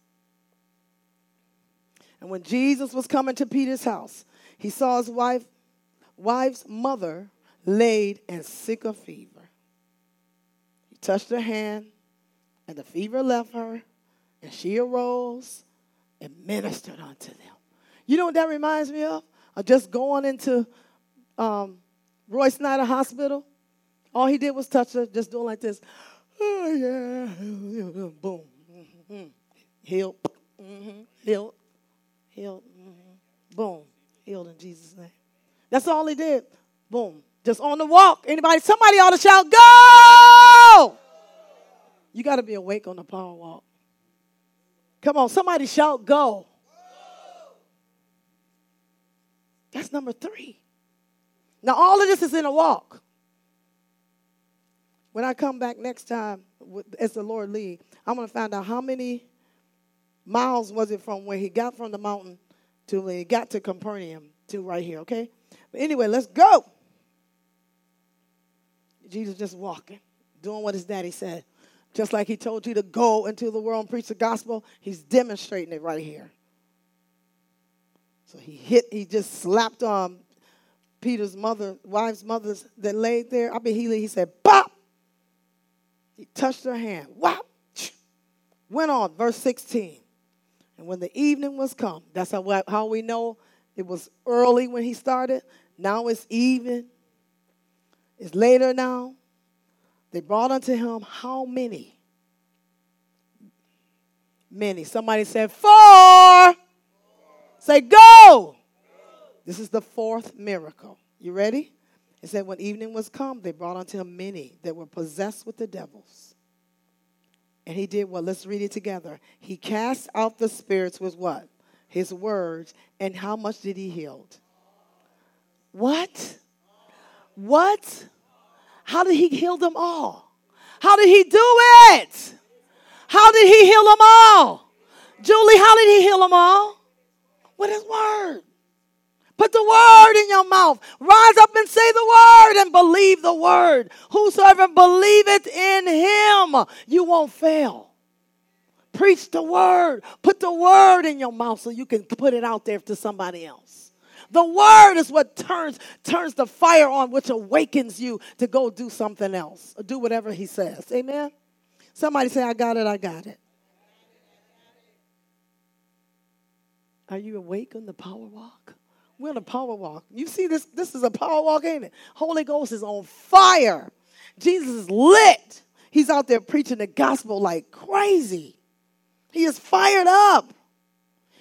And when Jesus was coming to Peter's house, he saw his wife, wife's mother laid and sick of fever. He touched her hand, and the fever left her, and she arose and ministered unto them. You know what that reminds me of? Just going into um, Roy Snyder Hospital. All he did was touch her, just doing like this. Oh, yeah. Boom. Mm-hmm. Healed. Mm-hmm. Healed. Healed. Mm-hmm. Boom. Healed in Jesus' name. That's all he did. Boom. Just on the walk. Anybody, somebody ought to shout, go! You got to be awake on the power walk. Come on, somebody shout, go. That's number three. Now, all of this is in a walk. When I come back next time, as the Lord lead, I'm going to find out how many miles was it from where he got from the mountain to when he got to Capernaum to right here, okay? But anyway, let's go. Jesus just walking, doing what his daddy said. Just like he told you to go into the world and preach the gospel, he's demonstrating it right here. So he hit, he just slapped on Peter's mother, wife's mother that laid there. I mean, he, he said, Bop! He touched her hand. Whop! Went on, verse 16. And when the evening was come, that's how, how we know it was early when he started. Now it's even. It's later now. They brought unto him how many? Many. Somebody said, Four. Say, Go. This is the fourth miracle. You ready? It said, When evening was come, they brought unto him many that were possessed with the devils. And he did what? Let's read it together. He cast out the spirits with what? His words. And how much did he heal? What? What? How did he heal them all? How did he do it? How did he heal them all? Julie, how did he heal them all? With his word. Put the word in your mouth. Rise up and say the word and believe the word. Whosoever believeth in him, you won't fail. Preach the word. Put the word in your mouth so you can put it out there to somebody else. The word is what turns turns the fire on, which awakens you to go do something else, do whatever he says. Amen. Somebody say, I got it, I got it. Are you awake on the power walk? We're on a power walk. You see this? This is a power walk, ain't it? Holy Ghost is on fire. Jesus is lit. He's out there preaching the gospel like crazy. He is fired up.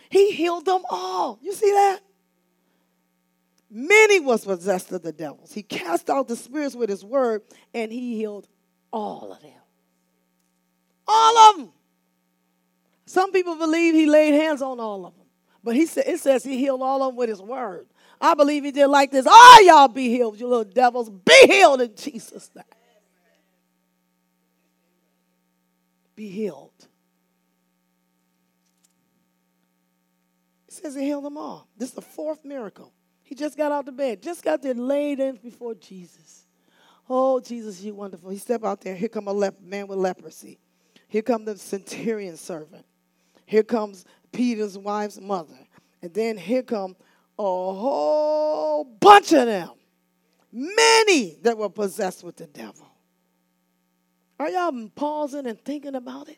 He healed them all. You see that? Many was possessed of the devils. He cast out the spirits with his word, and he healed all of them. All of them. Some people believe he laid hands on all of them. But he said, it says he healed all of them with his word. I believe he did like this. All y'all be healed, you little devils. Be healed in Jesus' name. Be healed. It says he healed them all. This is the fourth miracle. He just got out of bed, just got there laid in before Jesus. Oh, Jesus, you wonderful. He stepped out there. Here come a lep- man with leprosy. Here come the centurion servant. Here comes Peter's wife's mother. And then here come a whole bunch of them. many that were possessed with the devil. Are y'all pausing and thinking about it?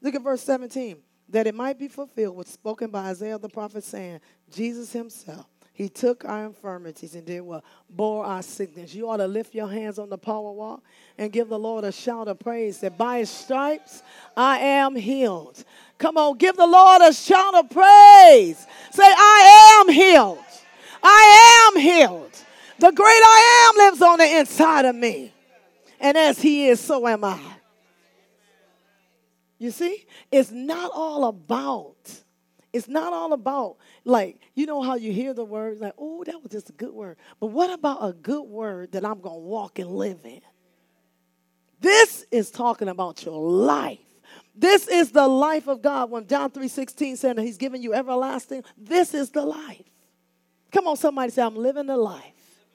Look at verse 17. That it might be fulfilled, what's spoken by Isaiah the prophet, saying, Jesus himself, he took our infirmities and did what? Bore our sickness. You ought to lift your hands on the power wall and give the Lord a shout of praise that by his stripes I am healed. Come on, give the Lord a shout of praise. Say, I am healed. I am healed. The great I am lives on the inside of me. And as he is, so am I. You see, it's not all about, it's not all about, like, you know how you hear the words, like, oh, that was just a good word. But what about a good word that I'm going to walk and live in? This is talking about your life. This is the life of God. When John 3:16 said that he's given you everlasting, this is the life. Come on, somebody say, I'm living the life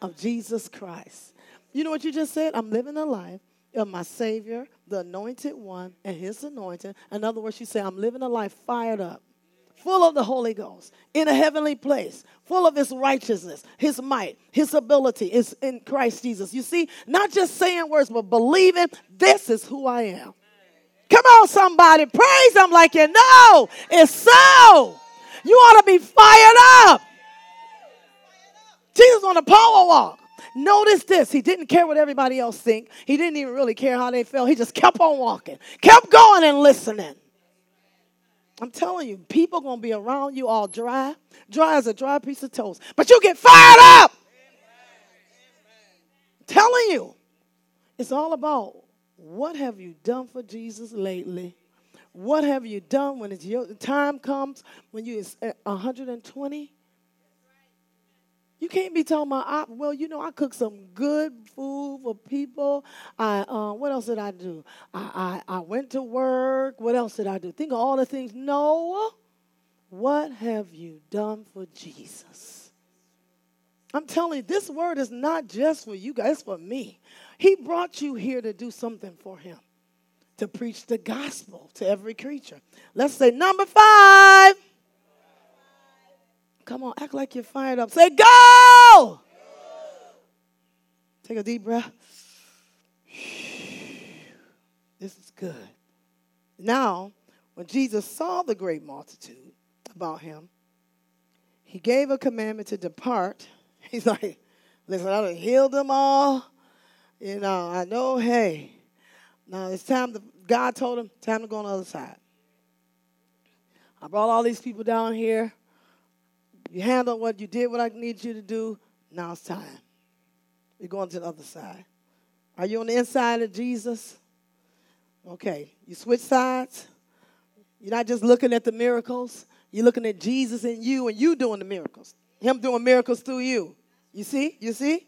of Jesus Christ. You know what you just said? I'm living the life of my Savior, the anointed one, and his anointing. In other words, you say, I'm living a life fired up, full of the Holy Ghost, in a heavenly place, full of his righteousness, his might, his ability is in Christ Jesus. You see, not just saying words, but believing this is who I am. Come on, somebody, praise him like you know it's so. You ought to be fired up. Jesus on a power walk. Notice this. He didn't care what everybody else think. He didn't even really care how they felt. He just kept on walking, kept going and listening. I'm telling you, people gonna be around you all dry, dry as a dry piece of toast. But you get fired up. I'm telling you, it's all about what have you done for Jesus lately. What have you done when it's your time comes when you is 120? You can't be talking about, I, well, you know, I cook some good food for people. I, uh, what else did I do? I, I, I went to work. What else did I do? Think of all the things. No. What have you done for Jesus? I'm telling you, this word is not just for you guys, it's for me. He brought you here to do something for him, to preach the gospel to every creature. Let's say number five. Come on, act like you're fired up. Say, go! Take a deep breath. This is good. Now, when Jesus saw the great multitude about him, he gave a commandment to depart. He's like, listen, I done healed them all. You know, I know, hey, now it's time to, God told him, time to go on the other side. I brought all these people down here. You handled what you did, what I need you to do. Now it's time. You're going to the other side. Are you on the inside of Jesus? Okay. You switch sides. You're not just looking at the miracles. You're looking at Jesus in you and you doing the miracles. Him doing miracles through you. You see? You see?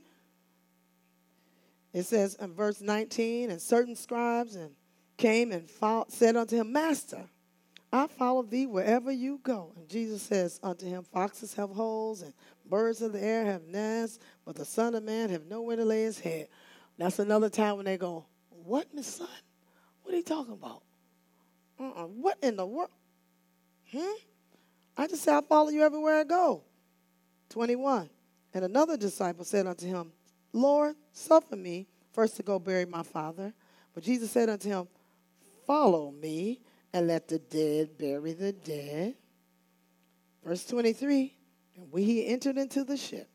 It says in verse 19, and certain scribes and came and fought, said unto him, Master, I follow thee wherever you go. And Jesus says unto him, Foxes have holes, and birds of the air have nests, but the Son of Man have nowhere to lay his head. That's another time when they go, What, my son? What are you talking about? Uh-uh. What in the world? Hmm? I just say, I follow you everywhere I go. 21. And another disciple said unto him, Lord, suffer me first to go bury my father. But Jesus said unto him, Follow me and let the dead bury the dead. Verse 23, and when he entered into the ship,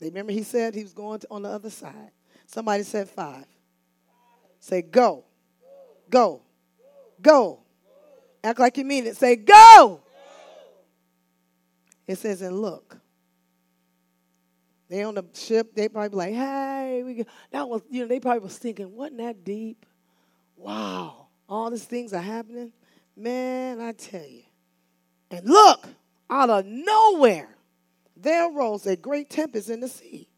they remember he said he was going to, on the other side. Somebody said five. Say, go. Go. Go. Act like you mean it. Say, go. It says, and look. They on the ship, they probably like, hey, we that was, you know, they probably was thinking, wasn't that deep? Wow. All these things are happening. Man, I tell you. And look, out of nowhere, there arose a great tempest in the sea,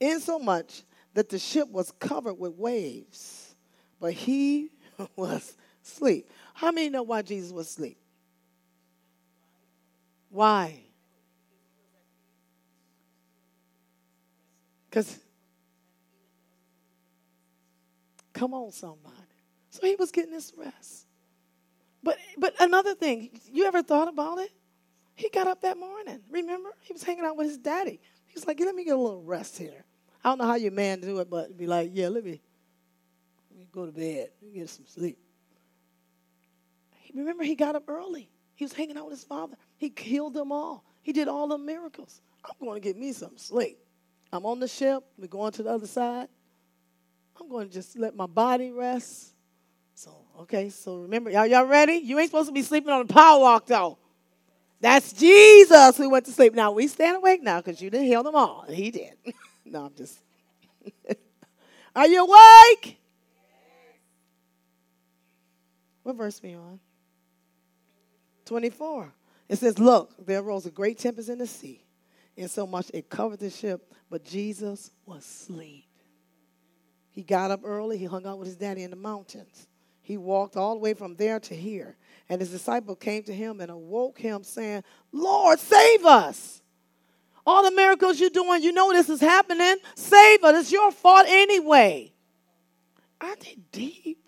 insomuch that the ship was covered with waves, but he was asleep. How many know why Jesus was asleep? Why? Because, come on, somebody. So he was getting his rest. But but another thing, you ever thought about it? He got up that morning. Remember, he was hanging out with his daddy. He's like, let me get a little rest here. I don't know how your man do it, but be like, yeah, let me, let me go to bed, get some sleep. Remember, he got up early. He was hanging out with his father. He healed them all. He did all the miracles. I'm going to get me some sleep. I'm on the ship. We're going to the other side. I'm going to just let my body rest. Okay, so remember, y'all, y'all ready? You ain't supposed to be sleeping on the power walk, though. That's Jesus who went to sleep. Now, we stand awake now because you didn't heal them all. He did. no, I'm just. Are you awake? What verse are we on? 24. It says, Look, there arose a great tempest in the sea, and so much it covered the ship, but Jesus was asleep. He got up early, he hung out with his daddy in the mountains. He walked all the way from there to here. And his disciple came to him and awoke him, saying, Lord, save us. All the miracles you're doing, you know this is happening. Save us. It's your fault anyway. Aren't they deep?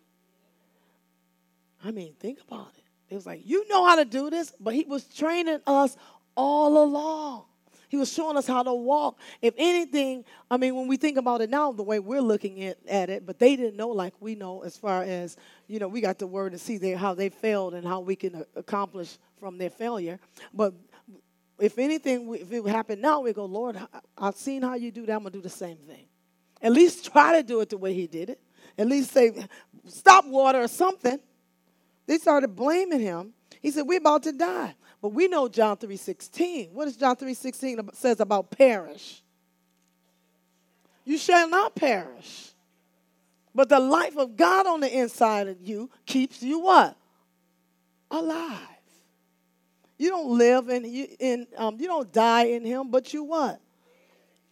I mean, think about it. It was like, you know how to do this, but he was training us all along. He was showing us how to walk. If anything, I mean, when we think about it now, the way we're looking at, at it, but they didn't know like we know as far as, you know, we got the word to see how they failed and how we can accomplish from their failure. But if anything, if it happened now, we go, Lord, I've seen how you do that. I'm going to do the same thing. At least try to do it the way he did it. At least say, stop water or something. They started blaming him. He said, We're about to die. But we know John 3.16. What does John 3.16 says about perish? You shall not perish. But the life of God on the inside of you keeps you what? Alive. You don't live in, in um, you don't die in him, but you what?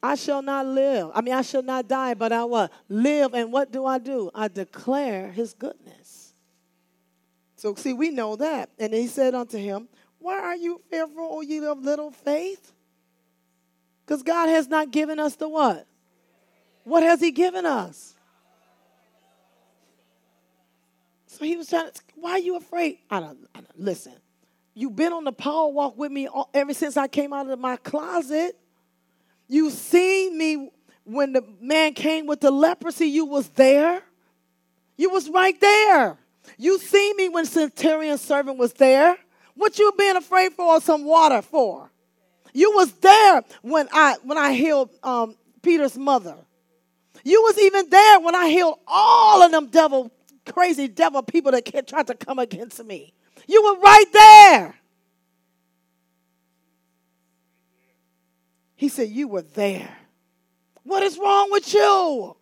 I shall not live. I mean, I shall not die, but I what? Live. And what do I do? I declare his goodness. So, see, we know that. And he said unto him, Why are you fearful, O ye of little faith? Because God has not given us the what? What has he given us? So he was trying to, why are you afraid? I don't, I don't, listen, you've been on the power walk with me all, ever since I came out of my closet. You've seen me when the man came with the leprosy, you was there. You was right there. You see me when centurion servant was there. What you being afraid for some water for? You was there when I when I healed um, Peter's mother. You was even there when I healed all of them devil, crazy devil people that tried to come against me. You were right there. He said, You were there. What is wrong with you?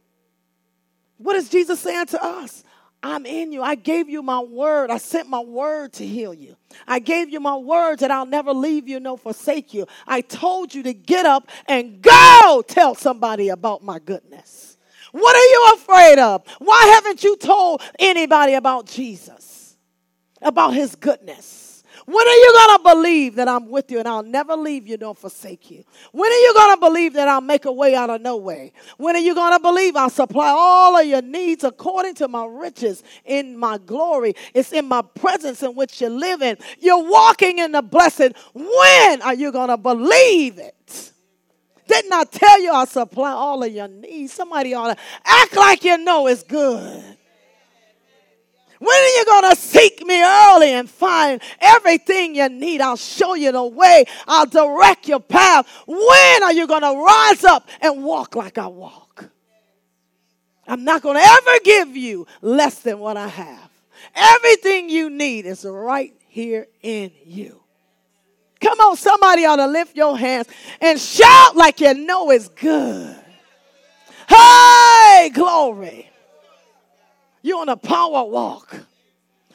What is Jesus saying to us? I'm in you. I gave you my word. I sent my word to heal you. I gave you my word that I'll never leave you nor forsake you. I told you to get up and go tell somebody about my goodness. What are you afraid of? Why haven't you told anybody about Jesus? About his goodness? When are you going to believe that I'm with you and I'll never leave you nor forsake you? When are you going to believe that I'll make a way out of no way? When are you going to believe I'll supply all of your needs according to my riches in my glory? It's in my presence in which you live in. You're walking in the blessing. When are you going to believe it? Didn't I tell you I'll supply all of your needs? Somebody ought to act like you know it's good. When are you going to seek me early and find everything you need? I'll show you the way. I'll direct your path. When are you going to rise up and walk like I walk? I'm not going to ever give you less than what I have. Everything you need is right here in you. Come on, somebody ought to lift your hands and shout like you know it's good. Hey, glory. You're on a power walk.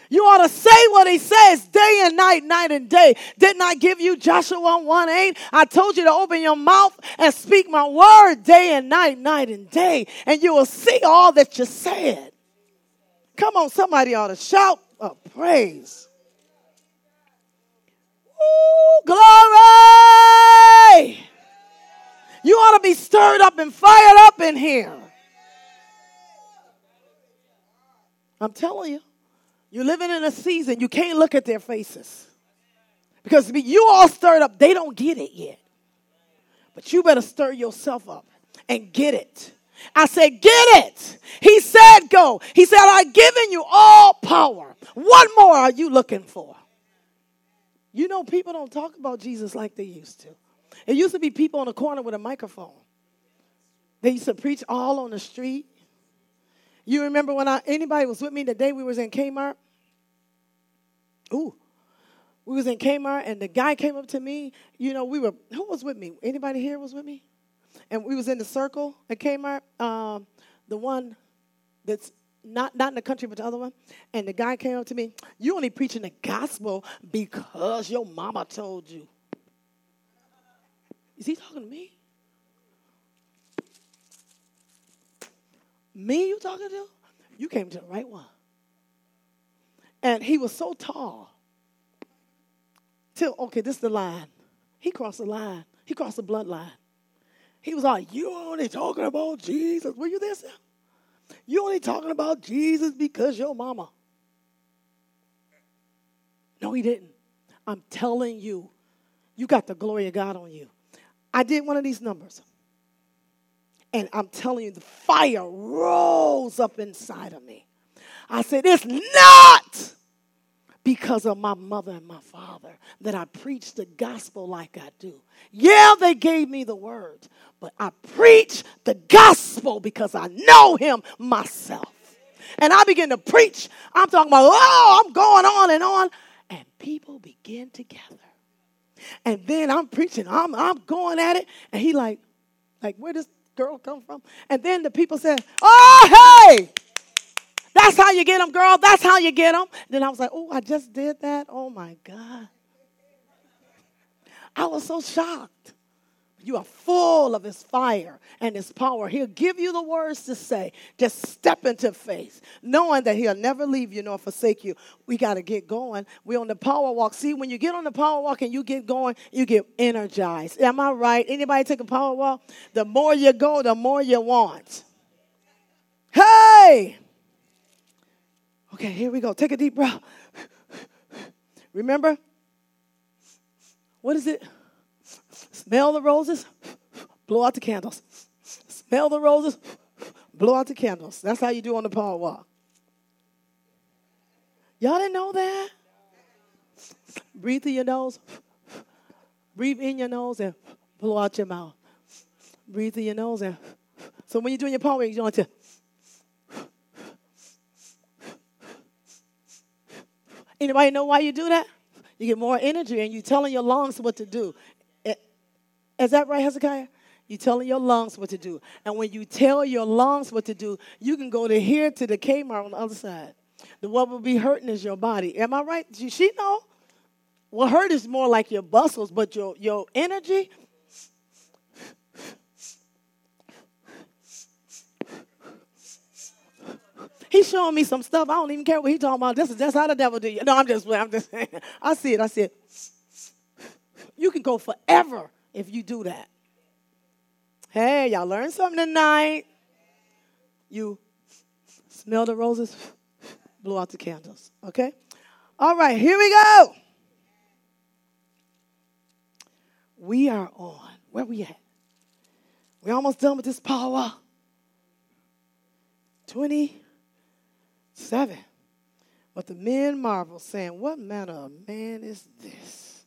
You ought to say what he says day and night, night and day. Didn't I give you Joshua 1 8? I told you to open your mouth and speak my word day and night, night and day, and you will see all that you said. Come on, somebody ought to shout a praise. Ooh, glory! You ought to be stirred up and fired up in here. I'm telling you, you're living in a season you can't look at their faces. Because you all stirred up, they don't get it yet. But you better stir yourself up and get it. I said, get it. He said, go. He said, I've given you all power. What more are you looking for? You know, people don't talk about Jesus like they used to. It used to be people on the corner with a microphone. They used to preach all on the street. You remember when I, anybody was with me the day we was in Kmart? Ooh, we was in Kmart and the guy came up to me. You know, we were who was with me? Anybody here was with me? And we was in the circle at Kmart, um, the one that's not not in the country, but the other one. And the guy came up to me. You only preaching the gospel because your mama told you. Is he talking to me? Me, you talking to? You came to the right one. And he was so tall. Till, okay, this is the line. He crossed the line. He crossed the bloodline. He was like, You only talking about Jesus. Were you there, sir? You only talking about Jesus because your mama. No, he didn't. I'm telling you, you got the glory of God on you. I did one of these numbers. And I'm telling you, the fire rose up inside of me. I said, It's not because of my mother and my father that I preach the gospel like I do. Yeah, they gave me the word, but I preach the gospel because I know him myself. And I begin to preach. I'm talking about, oh, I'm going on and on. And people begin to gather. And then I'm preaching, I'm, I'm going at it. And he like, like, where does girl come from? And then the people said, Oh, hey, that's how you get them, girl. That's how you get them. Then I was like, Oh, I just did that. Oh my God. I was so shocked. You are full of his fire and his power. He'll give you the words to say. Just step into faith, knowing that he'll never leave you nor forsake you. We got to get going. We're on the power walk. See, when you get on the power walk and you get going, you get energized. Am I right? Anybody take a power walk? The more you go, the more you want. Hey! Okay, here we go. Take a deep breath. Remember? What is it? Smell the roses, blow out the candles. Smell the roses, blow out the candles. That's how you do on the power walk. Y'all didn't know that? Breathe through your nose, breathe in your nose, and blow out your mouth. Breathe through your nose, and so when you're doing your power walk, you want to. Anybody know why you do that? You get more energy and you're telling your lungs what to do. Is that right, Hezekiah? You're telling your lungs what to do. And when you tell your lungs what to do, you can go to here to the Kmart on the other side. The what will be hurting is your body. Am I right? She know. What hurt is more like your muscles, but your, your energy. He's showing me some stuff. I don't even care what he's talking about. This is that's how the devil do you. No, I'm just I'm just saying. I see it. I see it. You can go forever if you do that. Hey, y'all learned something tonight. You smell the roses, blow out the candles. Okay? All right, here we go. We are on. Where we at? We're almost done with this power. 27. But the men marvel, saying, What manner of man is this?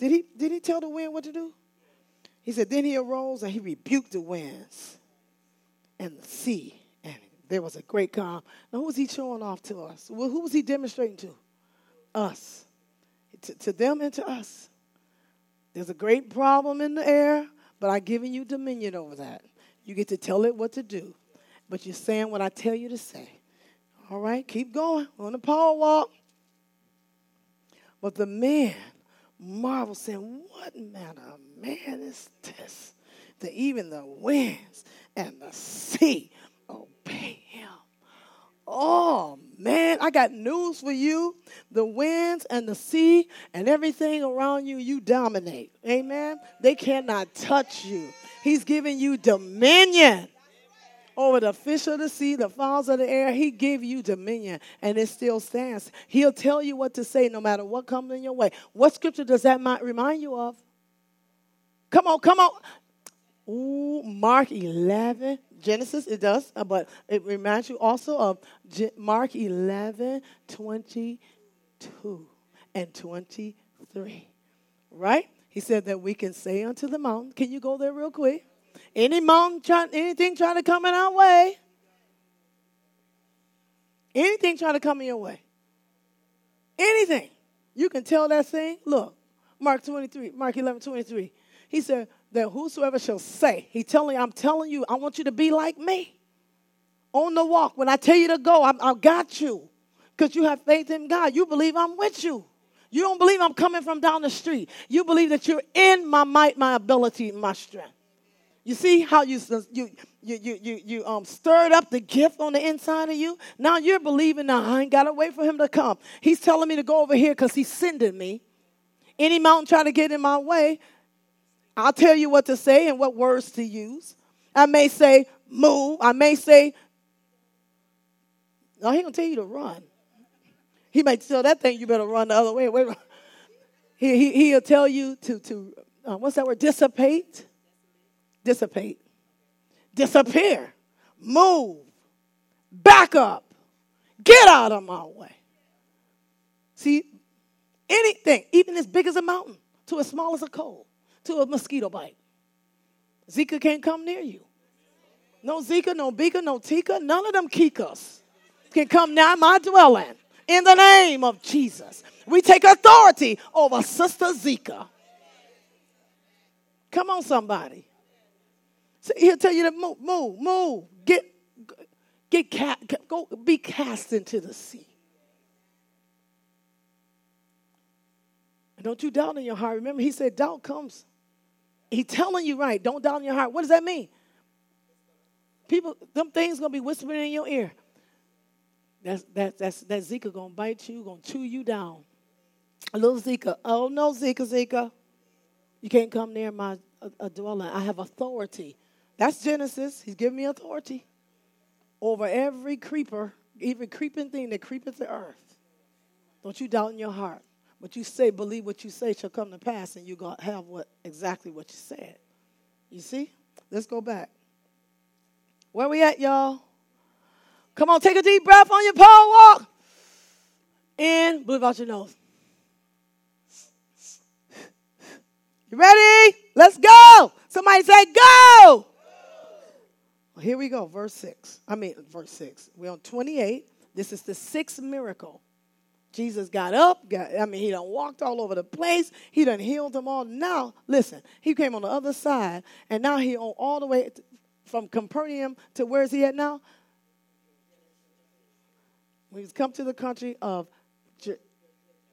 Did he, did he tell the wind what to do? He said, Then he arose and he rebuked the winds and the sea, and there was a great calm. Now, who was he showing off to us? Well, who was he demonstrating to? Us. To, to them and to us. There's a great problem in the air, but I've given you dominion over that. You get to tell it what to do, but you're saying what I tell you to say. All right, keep going on the power walk. But the man marveled, saying, What manner of man is this? That even the winds and the sea obey him. Oh man, I got news for you. The winds and the sea and everything around you, you dominate. Amen. They cannot touch you. He's giving you dominion over the fish of the sea, the fowls of the air. He gave you dominion, and it still stands. He'll tell you what to say no matter what comes in your way. What scripture does that remind you of? Come on, come on. Ooh, Mark 11, Genesis, it does, uh, but it reminds you also of Mark 11, 22 and 23. Right? He said that we can say unto the mountain, can you go there real quick? Any mountain, anything trying to come in our way? Anything trying to come in your way? Anything. You can tell that thing. Look, Mark 23, Mark 11, 23. He said that whosoever shall say, he telling, I'm telling you, I want you to be like me. On the walk, when I tell you to go, I, I got you. Because you have faith in God. You believe I'm with you. You don't believe I'm coming from down the street. You believe that you're in my might, my ability, my strength. You see how you you you you you, you um, stirred up the gift on the inside of you. Now you're believing. Now I ain't got to wait for him to come. He's telling me to go over here because he's sending me. Any mountain try to get in my way, I'll tell you what to say and what words to use. I may say move. I may say. No, he gonna tell you to run. He might tell that thing you better run the other way. Wait, he, he, he'll tell you to to uh, what's that word? Dissipate dissipate, disappear, move, back up, get out of my way. See, anything, even as big as a mountain, to as small as a coal, to a mosquito bite. Zika can't come near you. No Zika, no Bika, no Tika, none of them Kikas can come near my dwelling. In the name of Jesus, we take authority over Sister Zika. Come on, somebody. So he'll tell you to move, move, move. Get, get, cat, go, be cast into the sea. And don't you doubt in your heart. Remember, he said, doubt comes. He's telling you right. Don't doubt in your heart. What does that mean? People, them things gonna be whispering in your ear. That's that that's that Zika gonna bite you, gonna chew you down. A little Zika. Oh no, Zika, Zika. You can't come near my a, a dwelling. I have authority that's Genesis. He's given me authority over every creeper, every creeping thing that creepeth the earth. Don't you doubt in your heart. What you say, believe what you say shall come to pass, and you're going to have what exactly what you said. You see? Let's go back. Where we at, y'all? Come on, take a deep breath on your pole walk. In, blow out your nose. You ready? Let's go. Somebody say, go. Here we go, verse 6. I mean, verse 6. We're on 28. This is the sixth miracle. Jesus got up, got, I mean, he done walked all over the place. He done healed them all. Now, listen, he came on the other side, and now he on all the way from Capernaum to where is he at now? He's come to the country of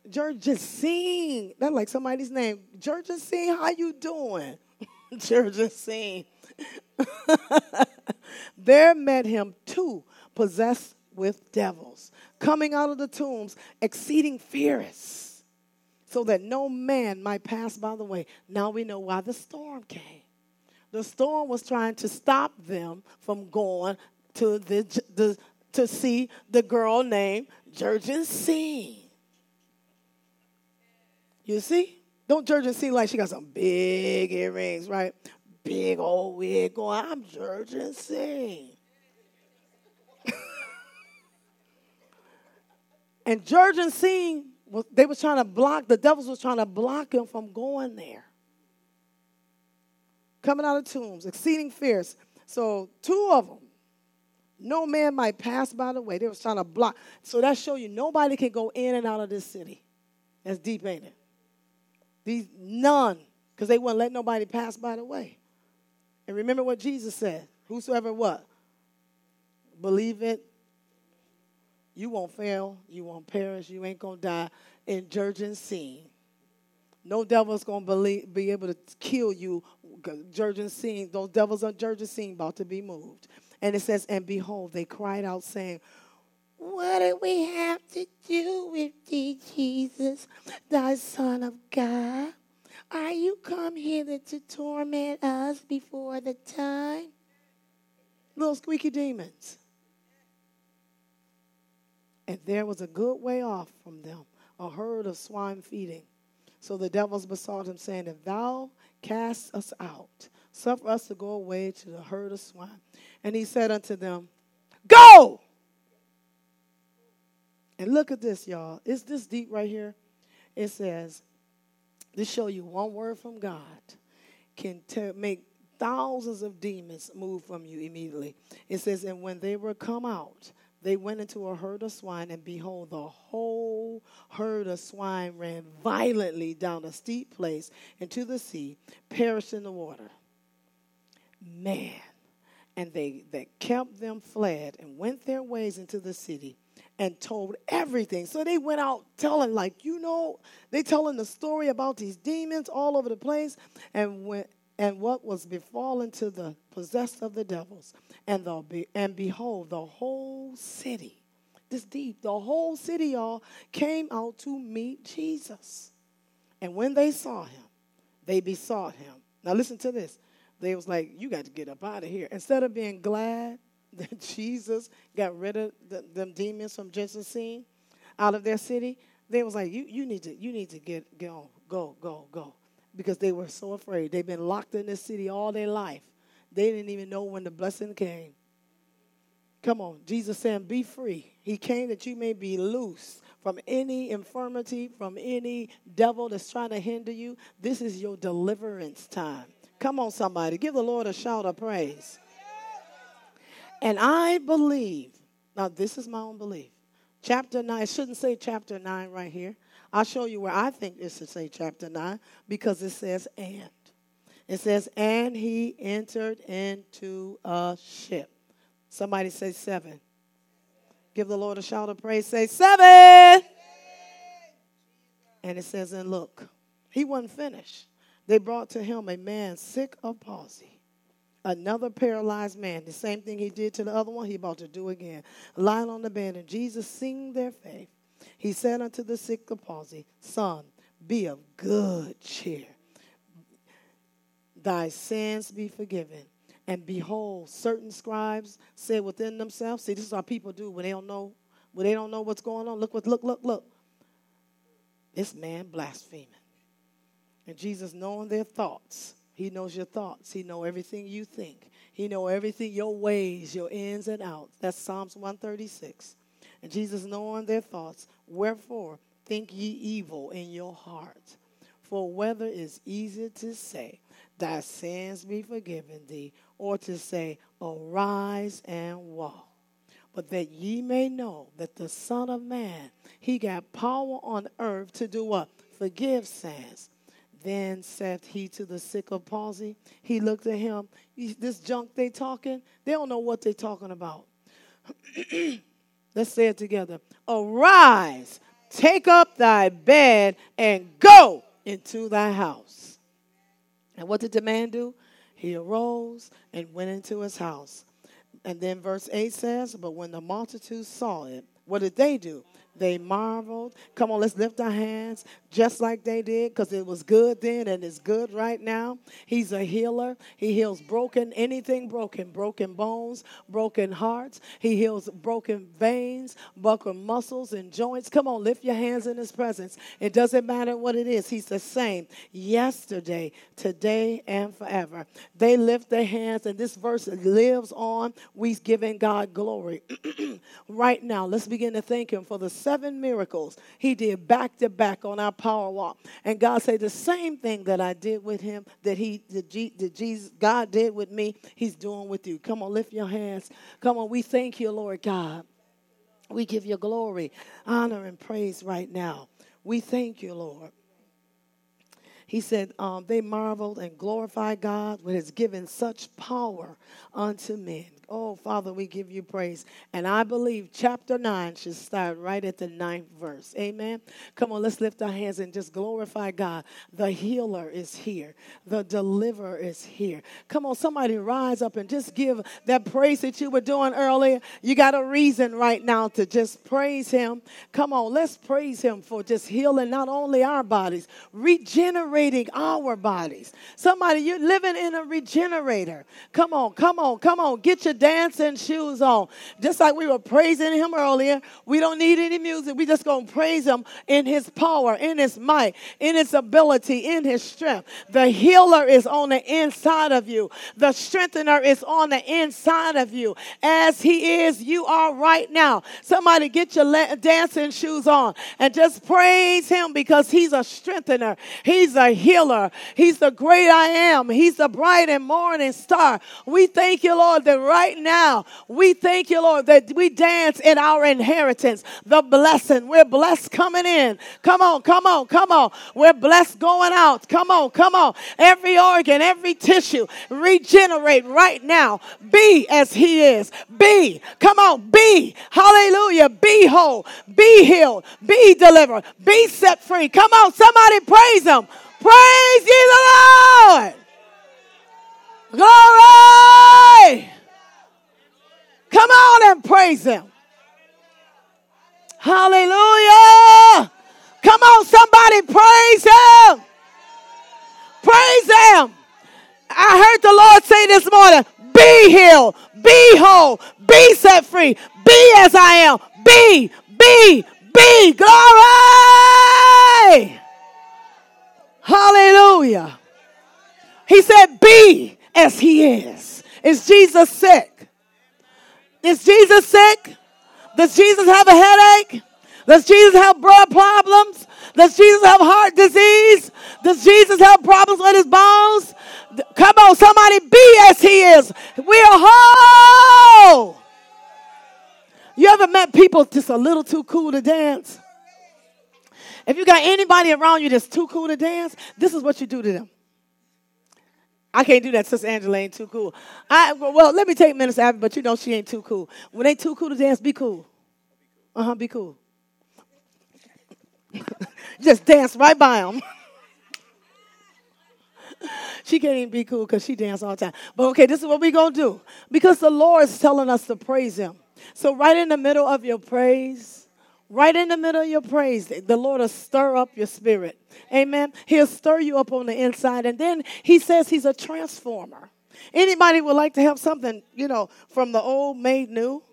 Gergesene. That's like somebody's name. Gergesene, how you doing? Gergesene. there met him two possessed with devils, coming out of the tombs, exceeding fierce, so that no man might pass by the way. Now we know why the storm came. The storm was trying to stop them from going to the, the to see the girl named Gergesene. You see? Don't Gergesene like she got some big earrings, right? Big old wig going, I'm Gergesene. and Gergesene, was, they was trying to block, the devils was trying to block him from going there. Coming out of tombs, exceeding fierce. So two of them, no man might pass by the way. They was trying to block. So that show you nobody can go in and out of this city. That's deep, ain't it? These none, because they wouldn't let nobody pass by the way. And remember what Jesus said Whosoever what? Believe it. You won't fail. You won't perish. You ain't going to die in Gergesene. No devil's going to be able to kill you. Gergesene, those devils on Gergesene about to be moved. And it says, And behold, they cried out, saying, What do we have to do with thee, Jesus, thy Son of God? Are you come hither to torment us before the time? Little squeaky demons. And there was a good way off from them a herd of swine feeding. So the devils besought him, saying, If thou cast us out, suffer us to go away to the herd of swine. And he said unto them, Go! And look at this, y'all. Is this deep right here? It says, to show you one word from God can make thousands of demons move from you immediately. It says, and when they were come out, they went into a herd of swine, and behold, the whole herd of swine ran violently down a steep place into the sea, perished in the water. Man. And they that kept them fled and went their ways into the city and told everything. So they went out telling, like, you know, they telling the story about these demons all over the place and went and what was befallen to the possessed of the devils. And the and behold, the whole city, this deep, the whole city, y'all, came out to meet Jesus. And when they saw him, they besought him. Now listen to this. They was like, you got to get up out of here. Instead of being glad that Jesus got rid of the, them demons from Jesus scene out of their city, they was like, you, you need to you need to get go go go go because they were so afraid. They've been locked in this city all their life. They didn't even know when the blessing came. Come on, Jesus saying, Be free. He came that you may be loose from any infirmity, from any devil that's trying to hinder you. This is your deliverance time. Come on, somebody. Give the Lord a shout of praise. And I believe, now this is my own belief. Chapter 9, it shouldn't say chapter 9 right here. I'll show you where I think it should say chapter 9 because it says and. It says, and he entered into a ship. Somebody say seven. Give the Lord a shout of praise. Say seven. And it says, and look, he wasn't finished. They brought to him a man sick of palsy another paralyzed man. The same thing he did to the other one, he about to do again. Lying on the bed, and Jesus, seeing their faith, he said unto the sick of palsy, Son, be of good cheer. Thy sins be forgiven. And behold, certain scribes said within themselves, see, this is how people do when they don't know, when they don't know what's going on. Look what look, look, look. This man blaspheming. And Jesus knowing their thoughts he knows your thoughts. He knows everything you think. He knows everything, your ways, your ins and outs. That's Psalms 136. And Jesus knowing their thoughts, wherefore think ye evil in your heart. For whether it's easier to say, thy sins be forgiven thee, or to say, arise and walk. But that ye may know that the Son of Man, he got power on earth to do what? Forgive sins. Then said he to the sick of palsy, he looked at him. This junk they talking, they don't know what they talking about. Let's say it together. Arise, take up thy bed, and go into thy house. And what did the man do? He arose and went into his house. And then verse 8 says, But when the multitude saw it, what did they do? They marveled. Come on, let's lift our hands just like they did because it was good then and it's good right now. He's a healer. He heals broken, anything broken, broken bones, broken hearts. He heals broken veins, broken muscles and joints. Come on, lift your hands in His presence. It doesn't matter what it is, He's the same yesterday, today, and forever. They lift their hands, and this verse lives on. We're giving God glory. right now, let's begin to thank Him for the seven miracles He did back to back on our power walk. And God said, the same thing that I did with him, that he, that, Jesus, God did with me, he's doing with you. Come on, lift your hands. Come on, we thank you, Lord God. We give you glory, honor, and praise right now. We thank you, Lord. He said, um, They marveled and glorified God, who has given such power unto men. Oh, Father, we give you praise. And I believe chapter 9 should start right at the ninth verse. Amen. Come on, let's lift our hands and just glorify God. The healer is here, the deliverer is here. Come on, somebody rise up and just give that praise that you were doing earlier. You got a reason right now to just praise Him. Come on, let's praise Him for just healing not only our bodies, regenerating regenerating our bodies. Somebody, you're living in a regenerator. Come on, come on, come on. Get your dancing shoes on. Just like we were praising him earlier, we don't need any music. We just going to praise him in his power, in his might, in his ability, in his strength. The healer is on the inside of you. The strengthener is on the inside of you. As he is, you are right now. Somebody get your dancing shoes on and just praise him because he's a strengthener. He's a healer. He's the great I am. He's the bright and morning star. We thank you, Lord, that right now, we thank you, Lord, that we dance in our inheritance, the blessing. We're blessed coming in. Come on, come on, come on. We're blessed going out. Come on, come on. Every organ, every tissue, regenerate right now. Be as he is. Be. Come on, be. Hallelujah. Be whole. Be healed. Be delivered. Be set free. Come on, somebody praise him. Praise ye the Lord. Glory. Come on and praise him. Hallelujah. Come on, somebody praise him. Praise him. I heard the Lord say this morning be healed, be whole, be set free, be as I am, be, be, be. Glory. Hallelujah. He said, Be as he is. Is Jesus sick? Is Jesus sick? Does Jesus have a headache? Does Jesus have blood problems? Does Jesus have heart disease? Does Jesus have problems with his bones? Come on, somebody be as he is. We are whole. You ever met people just a little too cool to dance? If you got anybody around you that's too cool to dance, this is what you do to them. I can't do that. Sister Angela ain't too cool. I well, let me take Minister Abby, but you know she ain't too cool. When they too cool to dance, be cool. Uh huh. Be cool. Just dance right by them. she can't even be cool because she dance all the time. But okay, this is what going to do. Because the Lord is telling us to praise Him. So, right in the middle of your praise, right in the middle of your praise, the Lord will stir up your spirit. Amen. He'll stir you up on the inside. And then He says He's a transformer. Anybody would like to have something, you know, from the old made new?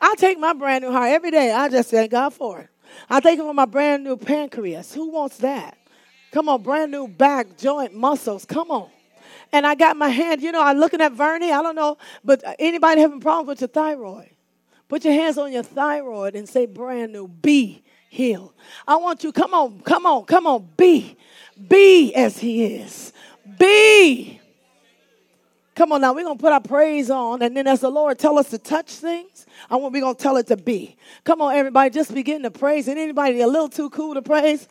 I take my brand new heart every day. I just thank God for it. I take it for my brand new pancreas. Who wants that? Come on, brand new back, joint, muscles. Come on. And I got my hand, you know, I'm looking at Vernie. I don't know, but anybody having problems with your thyroid? Put your hands on your thyroid and say, brand new, be healed. I want you, come on, come on, come on, be. Be as he is. Be. Come on now, we're gonna put our praise on, and then as the Lord tell us to touch things, I want we're gonna tell it to be. Come on, everybody, just begin to praise. And anybody a little too cool to praise,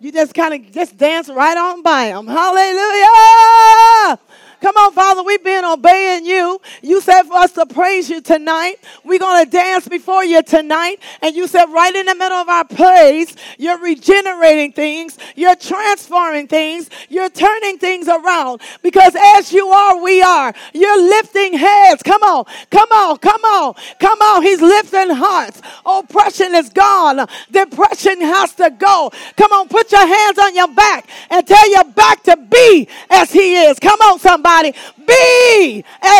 you just kind of just dance right on by them. Hallelujah! Come on, Father, we've been obeying you. You said for us to praise you tonight. We're going to dance before you tonight. And you said right in the middle of our praise, you're regenerating things, you're transforming things, you're turning things around. Because as you are, we are. You're lifting heads. Come on, come on, come on, come on. He's lifting hearts. Oppression is gone. Depression has to go. Come on, put your hands on your back and tell your back to be as he is. Come on, somebody somebody, be as